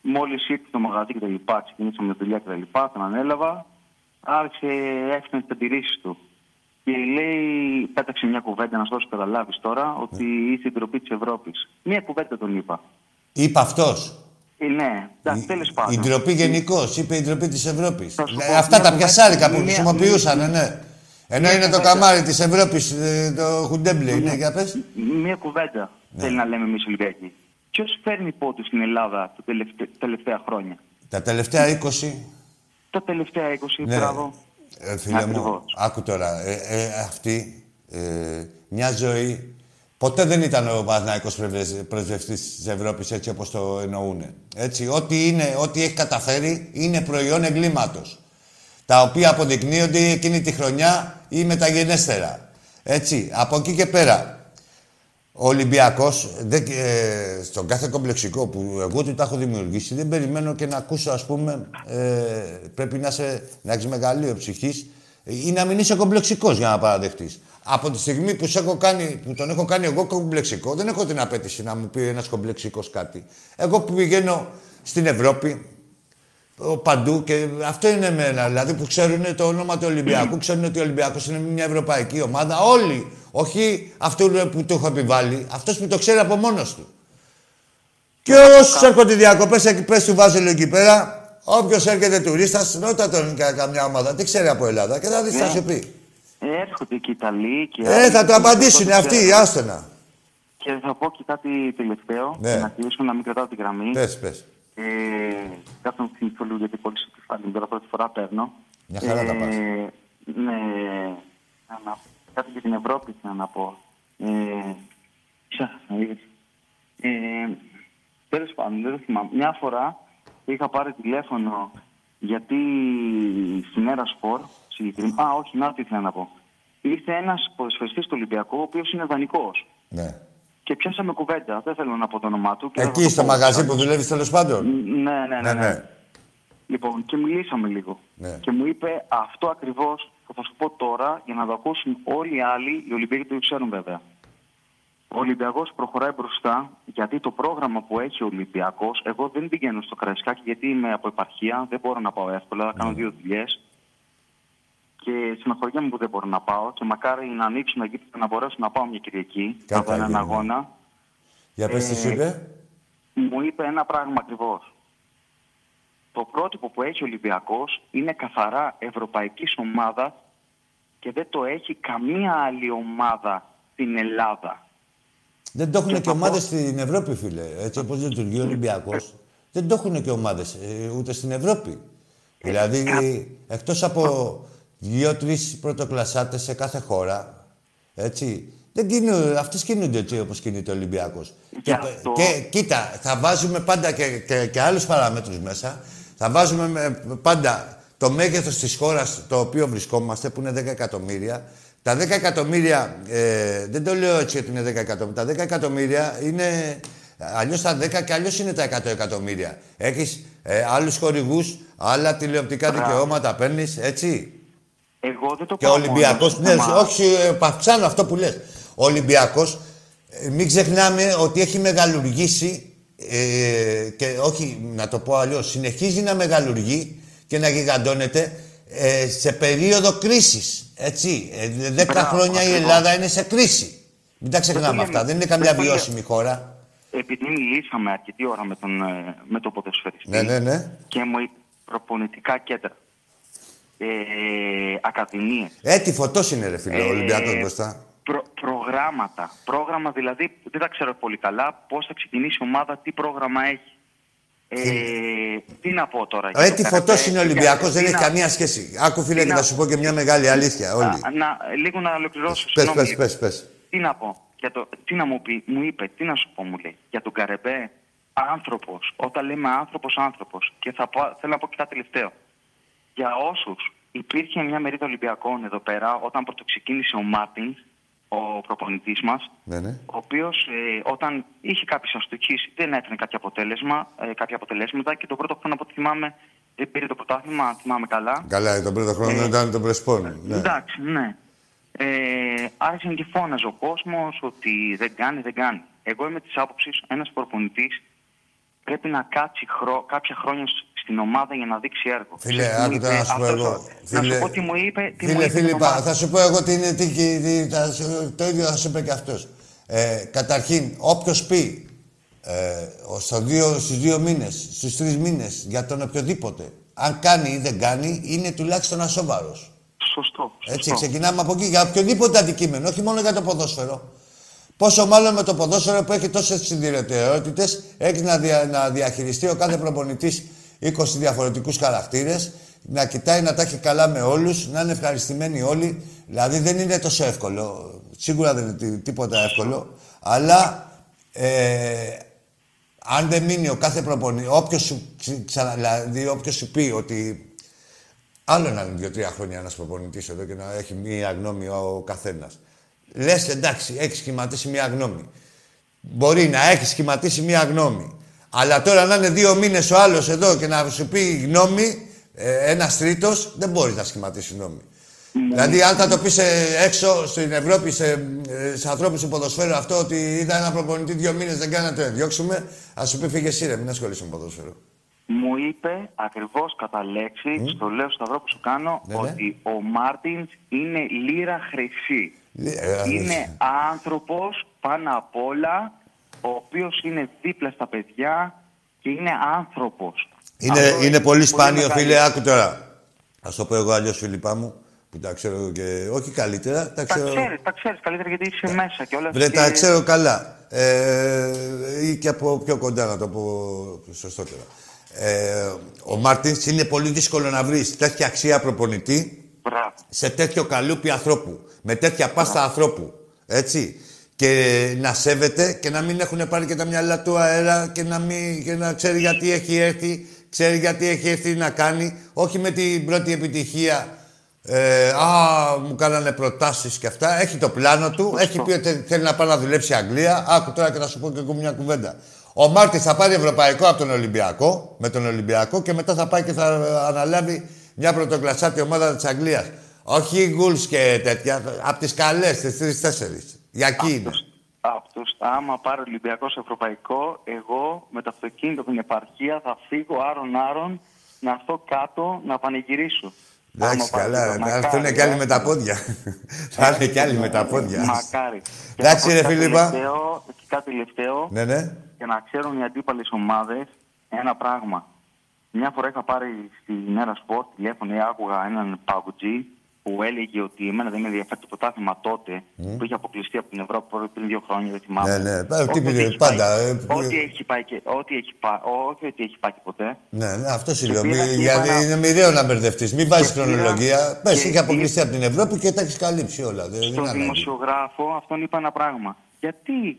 S19: Μόλις ήρθε στο μαγαζί και τα λοιπά, ξεκινήσαμε τη δουλειά και τα λοιπά, τον ανέλαβα. Άρχισε, έφτανε τις αντιρρήσεις του. Και λέει, πέταξε μια κουβέντα να σου δώσω καταλάβεις τώρα ότι είσαι η ντροπή της Ευρώπης. Μια κουβέντα τον είπα.
S1: Είπε αυτός.
S19: Ε, ναι, εντάξει, τέλο πάντων.
S1: Η ντροπή γενικώς, είπε η ντροπή της Ευρώπης.
S19: Θα σου πω,
S1: Αυτά
S19: μια
S1: τα
S19: κουβέντα-
S1: πιασάρικα που
S19: μια-
S1: χρησιμοποιούσαν, ναι. Ενώ
S19: μια
S1: είναι το
S19: κουβέντα.
S1: καμάρι της Ευρώπης, το χουντέμπλε, είναι, για πες.
S19: Μία κουβέντα θέλει να λέμε εμείς Ολυμπιακοί. Ποιος φέρνει πόντους στην Ελλάδα τα τελευταία, τελευταία χρόνια;
S1: Τα τελευταία 20.
S19: Τα τελευταία 20,
S1: Ναι.
S19: μπράβο.
S1: Ε, φίλε μου,
S19: Ακριβώς.
S1: άκου τώρα. Ε, ε, αυτή ε, μια ζωή Ποτέ δεν ήταν ο Παναθηναϊκός πρεσβευτής της Ευρώπης έτσι όπως το εννοούν. Έτσι, ό,τι, είναι, ό,τι έχει καταφέρει είναι προϊόν εγκλήματος. Τα οποία αποδεικνύονται εκείνη τη χρονιά ή μεταγενέστερα. Έτσι, από εκεί και πέρα. Ο Ολυμπιακός, ε, στον κάθε κομπλεξικό που εγώ του τα έχω δημιουργήσει, δεν περιμένω και να ακούσω, ας πούμε, ε, πρέπει να, σε, να έχεις μεγαλείο ψυχής ή να μην είσαι κομπλεξικός για να παραδεχτείς. Από τη στιγμή που, έχω κάνει, που τον έχω κάνει εγώ κομπλεξικό, δεν έχω την απέτηση να μου πει ένας κομπλεξικός κάτι. Εγώ που πηγαίνω στην Ευρώπη, παντού και αυτό είναι εμένα. Δηλαδή που ξέρουν το όνομα του Ολυμπιακού, ξέρουν ότι ο Ολυμπιακός είναι μια ευρωπαϊκή ομάδα. Όλοι. Όχι αυτό που το έχω επιβάλει, αυτός που το ξέρει από μόνος του. Και όσου έρχονται διακοπές, εκεί πες του Βάζελο εκεί πέρα, όποιος έρχεται τουρίστας, ρώτα τον καμιά ομάδα. Τι ξέρει από Ελλάδα και θα δεις, θα σου πει.
S19: Έρχονται και οι Ιταλοί και.
S1: Ε, θα το απαντήσουν αυτοί, άστονα.
S19: Και θα πω και κάτι τελευταίο,
S1: Ναι.
S19: να κλείσω να μην κρατάω την γραμμή.
S1: Πες, πες.
S19: Ε, Κάτω να θυμηθώ λίγο γιατί πολύ σε κεφάλι τώρα πρώτη φορά παίρνω.
S1: Μια χαρά τα πας.
S19: Ναι, να, κάτι για την Ευρώπη θέλω να πω. Ε, ξέχασα, είδες. Ε, τέλος πάντων, δεν το θυμάμαι. Μια φορά είχα πάρει τηλέφωνο γιατί στην Μέρα Σπορ, συγκεκριμένα, α, όχι, να τι ήθελα να πω. Ήρθε ένας ποδοσφαιριστής του Ολυμπιακού, ο οποίος είναι δανεικός.
S1: Ναι.
S19: Και πιάσαμε κουβέντα, δεν θέλω να πω το όνομά του. και δεν θα
S1: Εκεί
S19: το
S1: στο
S19: πω.
S1: μαγαζί που δουλεύεις τέλος πάντων.
S19: Ναι, ναι, ναι.
S1: Ναι,
S19: ναι.
S1: ναι.
S19: Λοιπόν, και μιλήσαμε λίγο.
S1: Ναι.
S19: Και μου είπε αυτό ακριβώς που θα σου πω τώρα για να το ακούσουν όλοι οι άλλοι, οι Ολυμπιακοί το ξέρουν βέβαια. Ο Ολυμπιακός προχωράει μπροστά γιατί το πρόγραμμα που έχει ο Ολυμπιακός, εγώ δεν πηγαίνω στο Καραϊσκάκι γιατί είμαι από επαρχία, δεν μπορώ να πάω εύκολα, θα
S1: Ναι.
S19: κάνω δύο δουλειές. Και συναχωριέμαι που δεν μπορώ να πάω και μακάρι να ανοίξουν εκεί και να μπορέσω να πάω μια Κυριακή να
S1: Κάτι
S19: δω έναν
S1: θα γίνει.
S19: αγώνα.
S1: Για πες τι σου
S19: Ε,
S1: είπε;
S19: Μου είπε ένα πράγμα ακριβώς. Το πρότυπο που έχει ο Ολυμπιακός είναι καθαρά ευρωπαϊκής ομάδας και δεν το έχει καμία άλλη ομάδα στην Ελλάδα.
S1: Δεν το έχουν και ομάδες στην Ευρώπη, φίλε. Έτσι όπως λειτουργεί ο Ολυμπιακός. Δεν το έχουν και ομάδες ούτε στην Ευρώπη. Δηλαδή, εκτός από δύο-τρεις πρωτοκλασάτε σε κάθε χώρα, έτσι. Δεν κινούν, αυτές κινούνται έτσι όπως κινείται ο Ολυμπιακός. Και,
S19: αυτό-
S1: και κοίτα, θα βάζουμε πάντα και, και, και άλλους παραμέτρους μέσα. Θα βάζουμε με- πάντα το μέγεθος της χώρας το οποίο βρισκόμαστε, που είναι 10 εκατομμύρια. Τα 10 εκατομμύρια, ε, δεν το λέω έτσι ότι είναι 10 εκατομμύρια. Τα 10 εκατομμύρια είναι... Αλλιώς τα 10 και αλλιώς είναι τα 100 εκατομμύρια. Έχεις ε, άλλους χορηγούς, άλλα τηλεοπτικά δικαιώματα παίρνεις, έτσι.
S19: Εγώ δεν το
S1: Και ο
S19: πάω μόνο
S1: Ολυμπιακός,
S19: στο
S1: ναι,
S19: θέμα.
S1: όχι, ε, παυξάνω αυτό που λες. Ο Ολυμπιακός, ε, μην ξεχνάμε ότι έχει μεγαλουργήσει ε, και όχι να το πω αλλιώς, συνεχίζει να μεγαλουργεί και να γιγαντώνεται ε, σε περίοδο κρίσης. Έτσι, ε, δέκα
S19: Μπράβο,
S1: χρόνια η
S19: ακριβώς.
S1: Ελλάδα είναι σε κρίση. Μην τα
S19: Δεν το
S1: ξεχνάμε
S19: λέμε.
S1: αυτά. Δεν είναι καμιά
S19: Δεν το λέω.
S1: βιώσιμη χώρα.
S19: Επειδή μιλήσαμε αρκετή ώρα με τον, ε, με τον ποδοσφαιριστή
S1: Ναι, ναι, ναι.
S19: και μου είπε προπονητικά κέντρα, ε, ακαδημίες,
S1: Ε, τι φωτός είναι ρε φίλε, ο
S19: Ε,
S1: Ολυμπιακός μπροστά.
S19: προ, προγράμματα. Πρόγραμμα δηλαδή, δεν τα ξέρω πολύ καλά, πώς θα ξεκινήσει η ομάδα, τι πρόγραμμα έχει. Ε, τι να πω τώρα. για
S1: Ε,
S19: το
S1: τι
S19: καρατέ,
S1: φωτός είναι ο
S19: για-
S1: Ολυμπιακός, δεν
S19: τι
S1: έχει
S19: να-
S1: καμία σχέση. Άκου φίλε
S19: τι
S1: και
S19: να-
S1: θα σου πω και μια μεγάλη αλήθεια, όλοι.
S19: Α, να, λίγο να ολοκληρώσω.
S1: Πες,
S19: συγγνώμη
S1: πες,
S19: λίγο.
S1: πες, πες.
S19: Τι να πω. Για το, τι να μου πει, μου είπε, τι να σου πω, μου λέει. Για τον Καρεμπέ, άνθρωπος. Όταν λέμε άνθρωπος, άνθρωπος. Και θα πω, θέλω να πω και κάτι τελευταίο. Για όσους υπήρχε μια μερίδα Ολυμπιακών εδώ πέρα, όταν πρωτοξεκίνησε ο Μάρτιν, ο προπονητής μας,
S1: Ναι, ναι.
S19: ο οποίος όταν είχε κάποιες αστοχίες δεν έφερε κάποιο αποτέλεσμα, ε, κάποια αποτελέσματα και τον πρώτο χρόνο από ό,τι θυμάμαι δεν πήρε το πρωτάθλημα, αν θυμάμαι καλά.
S1: Καλά, τον πρώτο χρόνο ήταν τον Πρεσπόνι. Ναι.
S19: Εντάξει, ναι. Ε, άρχισε και φώναζε ο κόσμος ότι δεν κάνει, δεν κάνει. Εγώ είμαι της άποψης ένας προπονητής πρέπει να κάτσει χρό, κάποια χρόνια σ- στην ομάδα για να δείξει έργο.
S1: Φίλε,
S19: Ξέρεις τι μου
S1: άκου τώρα
S19: είπε
S1: να σου πω
S19: αυτός
S1: εγώ.
S19: ο- Να σου πω τι μου είπε. Τι μου
S1: Φίλε,
S19: είπε στην
S1: Φίλιππα,
S19: ομάδα.
S1: θα σου πω εγώ τι είναι, τι, τι, τι- θα σου- το ίδιο θα σου είπε και αυτός. Ε, καταρχήν, όποιος πει ε, ο- στο δύο, στους δύο μήνες, στους τρεις μήνες, για τον οποιοδήποτε, αν κάνει ή δεν κάνει, είναι τουλάχιστον ασόβαρος.
S19: Σωστό.
S1: Έτσι,
S19: σωστό.
S1: ξεκινάμε από εκεί, για οποιοδήποτε αντικείμενο, όχι μόνο για το ποδόσφαιρο. Πόσο μάλλον με το ποδόσφαιρο που έχει τόσες ιδιαιτερότητε, έχεις να, δια, να διαχειριστεί ο κάθε προπονητής 20 διαφορετικούς χαρακτήρες, να κοιτάει να τα έχει καλά με όλους, να είναι ευχαριστημένοι όλοι. Δηλαδή δεν είναι τόσο εύκολο. Σίγουρα δεν είναι τί- τίποτα εύκολο. Αλλά ε, αν δεν μείνει ο κάθε προπονητή, όποιος σου, ξε- ξανα- δηλαδή, όποιος σου πει ότι άλλο να είναι δύο-τρία χρόνια ένας προπονητής εδώ και να έχει μία γνώμη ο καθένας. Λες εντάξει, έχεις σχηματίσει μία γνώμη. Μπορεί να έχεις σχηματίσει μία γνώμη. Αλλά τώρα να είναι δύο μήνες ο άλλος εδώ και να σου πει γνώμη, ε, ένας τρίτος, δεν μπορείς να σχηματίσεις γνώμη. Δηλαδή, αν θα το πεις έξω στην Ευρώπη σε, ε, σε ανθρώπους του ποδοσφαίρου αυτό ότι είδα ένα προπονητή δύο μήνες δεν κάνει να το διώξουμε, ας σου πει φύγε εσύ, ρε, μην ασχολείσαι με ποδόσφαιρο.
S19: Μου είπε ακριβώς κατά λέξη, στο λέω σταυρό που σου κάνω,
S1: Ναι, ναι.
S19: ότι ο Μάρτινς είναι λίρα χρυσή.
S1: Ε,
S19: είναι άνθρωπος πάνω απ' όλα, ο οποίος είναι δίπλα στα παιδιά και είναι άνθρωπος.
S1: Είναι, είναι πολύ σπάνιο, φίλε. Άκου τώρα. Α το πω εγώ αλλιώς, Φίλιππά μου, που τα ξέρω και. Όχι καλύτερα, τα
S19: Τα
S1: ξέρω.
S19: ξέρεις, τα ξέρεις καλύτερα γιατί είσαι μέσα και όλα
S1: Βρε,
S19: και-
S1: τα ξέρω καλά. Ε, ή και από πιο κοντά, να το πω σωστότερα. Ε, ο Μάρτινς είναι πολύ δύσκολο να βρεις τέτοια αξία προπονητή σε τέτοιο καλούπι ανθρώπου. Με τέτοια πάστα ανθρώπου. Έτσι. Και να σέβεται και να μην έχουν πάρει και τα μυαλά του αέρα και να, μην, και να ξέρει γιατί έχει έρθει, ξέρει γιατί έχει έρθει να κάνει. Όχι με την πρώτη επιτυχία. Ε, α, μου κάνανε προτάσεις και αυτά. Έχει το πλάνο του. Έχει πει ότι θέλει να πάει να δουλέψει Αγγλία. Άκου τώρα και να σου πω και εγώ μια κουβέντα. Ο Μάρτι θα πάρει Ευρωπαϊκό από τον Ολυμπιακό, με τον Ολυμπιακό και μετά θα πάει και θα αναλάβει μια πρωτοκλασσάτη ομάδα της Αγγλίας. Όχι γκουλ και τέτοια, από τις καλές, τις τρει-τέσσερι. Για εκεί είναι.
S19: Αυτούς, άμα πάρει Ολυμπιακός Ευρωπαϊκό, εγώ με το αυτοκίνητο από την επαρχία θα φύγω άρον-άρον να έρθω κάτω να πανηγυρίσω.
S1: Εντάξει,
S19: πάρει
S1: καλά.
S19: το
S1: Να
S19: μακάρι,
S1: έρθουν κι άλλοι
S19: ε.
S1: με τα πόδια. Θα είναι κι άλλοι με τα πόδια.
S19: Μακάρι. Και
S1: Εντάξει,
S19: να πω
S1: ρε
S19: κάτι
S1: Φίλιππα.
S19: τελευταίο- Και κάτι τελευταίο,
S1: Ναι, ναι.
S19: για να ξέρουν οι αντίπαλες ομάδες ένα πράγμα. Μια φορά είχα πάρει στην Έρα Σπορτ τηλέφωνο ή άκουγα έναν παγκουτζή που έλεγε ότι εμένα δεν με ενδιαφέρει το πρωτάθλημα τότε που είχε αποκλειστεί από την Ευρώπη πριν δύο χρόνια, δεν θυμάμαι.
S1: Ναι, ναι. Πα-
S19: Ό,τι
S1: τι-
S19: έχει
S1: πάντα,
S19: πάει-
S1: ε,
S19: Ό,τι έχει πάει και. Ό,τι έχει πάει, όχι ότι έχει πάει και ποτέ.
S1: Ναι, ναι, αυτό σου
S19: Και
S1: λέω.
S19: πήρα
S1: Μη-
S19: και
S1: Γιατί
S19: είπα να-
S1: είναι μοιραίο να μπερδευτείς. Μην βάζεις
S19: Και πήρα-
S1: χρονολογία. Πες,
S19: και
S1: είχε αποκλειστεί από την Ευρώπη και τα έχεις καλύψει όλα. Δεν
S19: Στον
S1: είναι ανάγκη.
S19: δημοσιογράφο αυτόν είπα ένα πράγμα. Γιατί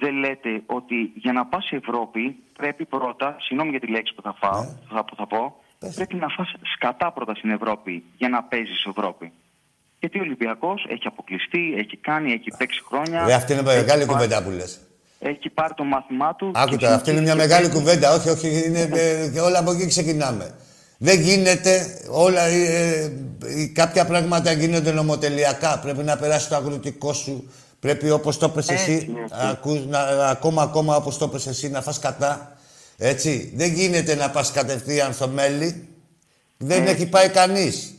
S19: δεν λέτε ότι για να πας Ευρώπη πρέπει πρώτα, συγγνώμη για τη λέξη που θα, φάω,
S1: Ναι.
S19: θα, που θα πω, πρέπει να φας σκατά πρώτα στην Ευρώπη για να παίζεις Ευρώπη. Γιατί ο Ολυμπιακός έχει αποκλειστεί, έχει κάνει, έχει παίξει χρόνια.
S1: Ρε, αυτή είναι
S19: έχει
S1: μεγάλη
S19: πάρει-
S1: κουβέντα που λες.
S19: Έχει πάρει το μάθημά του.
S1: Άκου
S19: και
S1: τώρα, αυτή είναι μια
S19: συνεχίζει
S1: μεγάλη
S19: και παίζει.
S1: κουβέντα. Όχι, όχι, είναι, ε, και όλα από εκεί ξεκινάμε. Δεν γίνεται όλα. ε, ε, ε, κάποια πράγματα γίνονται νομοτελειακά. Πρέπει να περάσει το αγροτικό σου. Πρέπει όπως το έπες
S19: Έτσι,
S1: εσύ,
S19: έτσι.
S1: ακούς, να, ακόμα ακόμα όπως το έπες εσύ, να φας κατά. Έτσι. Δεν γίνεται να πας κατευθείαν στο μέλι. Δεν
S19: Έτσι.
S1: έχει πάει κανείς.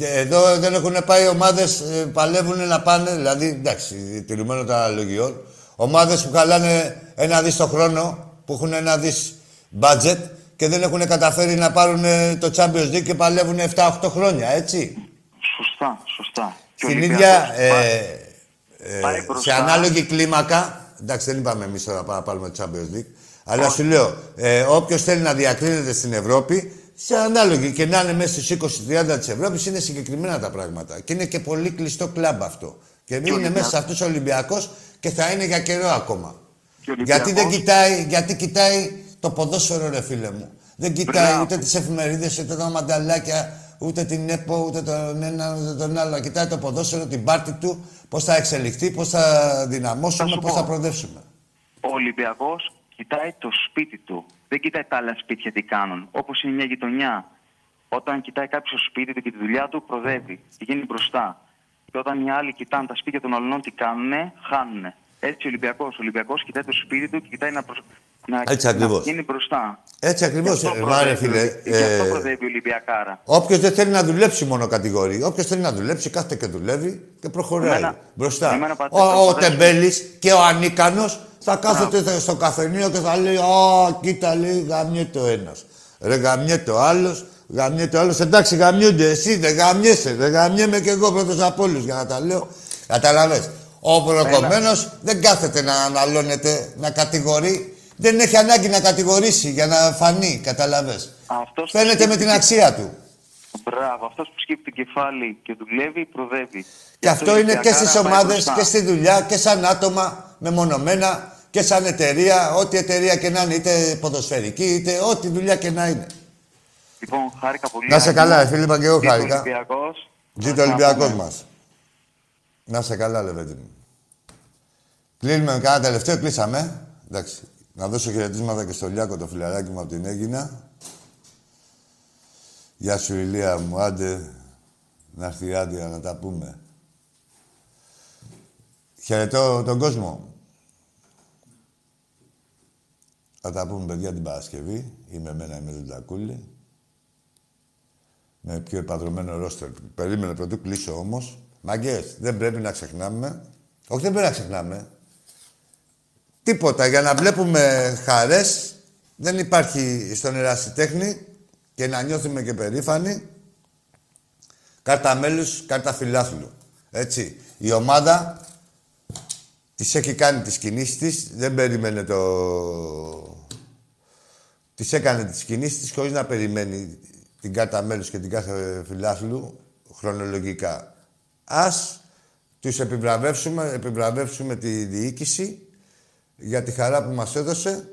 S1: Εδώ δεν έχουν πάει ομάδες, παλεύουν να πάνε. Δηλαδή, εντάξει, τηρουμένο των αναλογιών. Ομάδες που χαλάνε ένα δις το χρόνο, που έχουν ένα δις budget και δεν έχουν καταφέρει να πάρουν ε, το Champions League και παλεύουν 7-8 χρόνια, έτσι.
S19: Σωστά, σωστά. Και ο
S1: Στην
S19: Ολυμπιακός
S1: ίδια. Ε,
S19: πάει-
S1: ε,
S19: πάει
S1: σε
S19: μπροστά.
S1: ανάλογη κλίμακα. Εντάξει, δεν είπαμε εμείς τώρα να πάρουμε το Champions League. Αλλά σου λέω, ε, όποιος θέλει να διακρίνεται στην Ευρώπη, σε ανάλογη και να είναι μέσα στους 20-30 της Ευρώπης, είναι συγκεκριμένα τα πράγματα. Και είναι και πολύ κλειστό κλαμπ αυτό. Και είναι
S19: Ολυμπιακός.
S1: μέσα σε αυτού ο Ολυμπιακός και θα είναι για καιρό ακόμα.
S19: Και ο
S1: Γιατί δεν
S19: Ολυμπιακός-
S1: κοιτάει, γιατί κοιτάει το ποδόσφαιρο, ρε φίλε μου. Δεν κοιτάει
S19: Μπράβο.
S1: ούτε τις εφημερίδες, ούτε τα μανταλάκια, ούτε την ΕΠΟ, ούτε τον ένα, ούτε τον άλλο. Κοιτάει το ποδόσφαιρο, την πάρτη του, πώς θα εξελιχθεί, πώς θα δυναμώσουμε,
S19: Θα σου
S1: πώς
S19: πω.
S1: θα προοδεύσουμε.
S19: Ο Ολυμπιακός κοιτάει το σπίτι του. Δεν κοιτάει τα άλλα σπίτια τι κάνουν. Όπως είναι μια γειτονιά. Όταν κοιτάει κάποιος το σπίτι του και τη δουλειά του, προδεύει. Πηγαίνει μπροστά. Και όταν οι άλλοι κοιτάνε τα σπίτια των αλλών τι κάνουν, χάνουν. Έτσι ο Ολυμπιακός. Ο Ολυμπιακός κοιτάει το σπίτι του και κοιτάει να, προσ... να,
S1: Έτσι
S19: να
S1: ακριβώς.
S19: πηγαίνει μπροστά.
S1: Έτσι ακριβώς,
S19: Γι' αυτό
S1: μάρε
S19: προδεύει ο
S1: φίλε.
S19: Ολυ- Γι' αυτό
S1: ε,
S19: προδεύει ο Ολυμπιακάρα.
S1: Όποιος δεν θέλει να δουλέψει μόνο κατηγορεί. Όποιος θέλει να δουλέψει, κάθεται και δουλεύει και προχωράει.
S19: Εμένα-
S1: μπροστά.
S19: εμένα, πατέ,
S1: ο
S19: θα
S1: ο
S19: μπορέσω.
S1: τεμπέλης και ο ανίκανος θα κάθεται στο καφενείο και θα λέει Α, κοίτα, λέει, γαμιέται ο ένας. Ρε, γαμιέται ο άλλος, γαμιέται ο άλλος. Εντάξει, γαμιούνται. Εσύ δεν γαμιέσαι. Δεν γαμιέμαι και εγώ πρώτος από όλους για να τα λέω. Καταλαβες. Ο προκομμένος δεν κάθεται να αναλώνεται, να κατηγορεί. Δεν έχει ανάγκη να κατηγορήσει για να φανεί, καταλαβες.
S19: Αυτός
S1: Φαίνεται με την αξία του.
S19: Μπράβο, αυτός που σκύβει το κεφάλι και δουλεύει, προδεύει.
S1: Και αυτό είναι και στις
S19: Ολυμπιακάρα πάει
S1: ομάδες
S19: μπροστά.
S1: και στη δουλειά και σαν άτομα μεμονωμένα και σαν εταιρεία. Ό,τι εταιρεία και να είναι, είτε ποδοσφαιρική, είτε ό,τι δουλειά και να είναι.
S19: Λοιπόν, χάρηκα πολύ.
S1: Να σε καλά,
S19: Άγγελο.
S1: ρε φίλε, είπα και εγώ
S19: Ζήτω
S1: χάρηκα.
S19: Ολυμπιακός.
S1: Ζήτω ο Ολυμπιακός μας. Να σε καλά, λεβέντι μου. Κλείνουμε με κάνα τελευταίο, κλείσαμε. Εντάξει. Να δώσω χαιρετίσματα και στο Λιάκο, το φιλαράκι μου από την Έγινα. Γεια σου, Ηλία μου, άντε. Να έρθει η άδεια να τα πούμε. Χαιρετώ τον κόσμο. Θα τα πούμε, παιδιά, την Παρασκευή. Είμαι εμένα, είμαι τον Τακούλη. Με πιο επαδρομένο ρόστερ. Περίμενε πρωτού κλείσω όμως. Μαγκές, δεν πρέπει να ξεχνάμε. Όχι, δεν πρέπει να ξεχνάμε. Τίποτα. Για να βλέπουμε χαρές δεν υπάρχει στον ερασιτέχνη και να νιώθουμε και περήφανοι. Κάρτα μέλους, κάρτα φιλάθλου. Έτσι. Η ομάδα της έχει κάνει τις κινήσεις της. Δεν περίμενε το... Της έκανε τις κινήσεις της χωρίς να περιμένει την κάρτα μέλους και την κάθε φιλάθλου χρονολογικά. Ας τους επιβραβεύσουμε, επιβραβεύσουμε τη διοίκηση για τη χαρά που μας έδωσε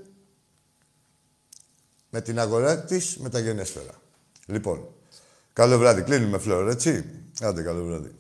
S1: με την αγορά της με τα γενέσφαιρα. Λοιπόν, καλό βράδυ. Κλείνουμε φλόρ, έτσι; Άντε, καλό βράδυ.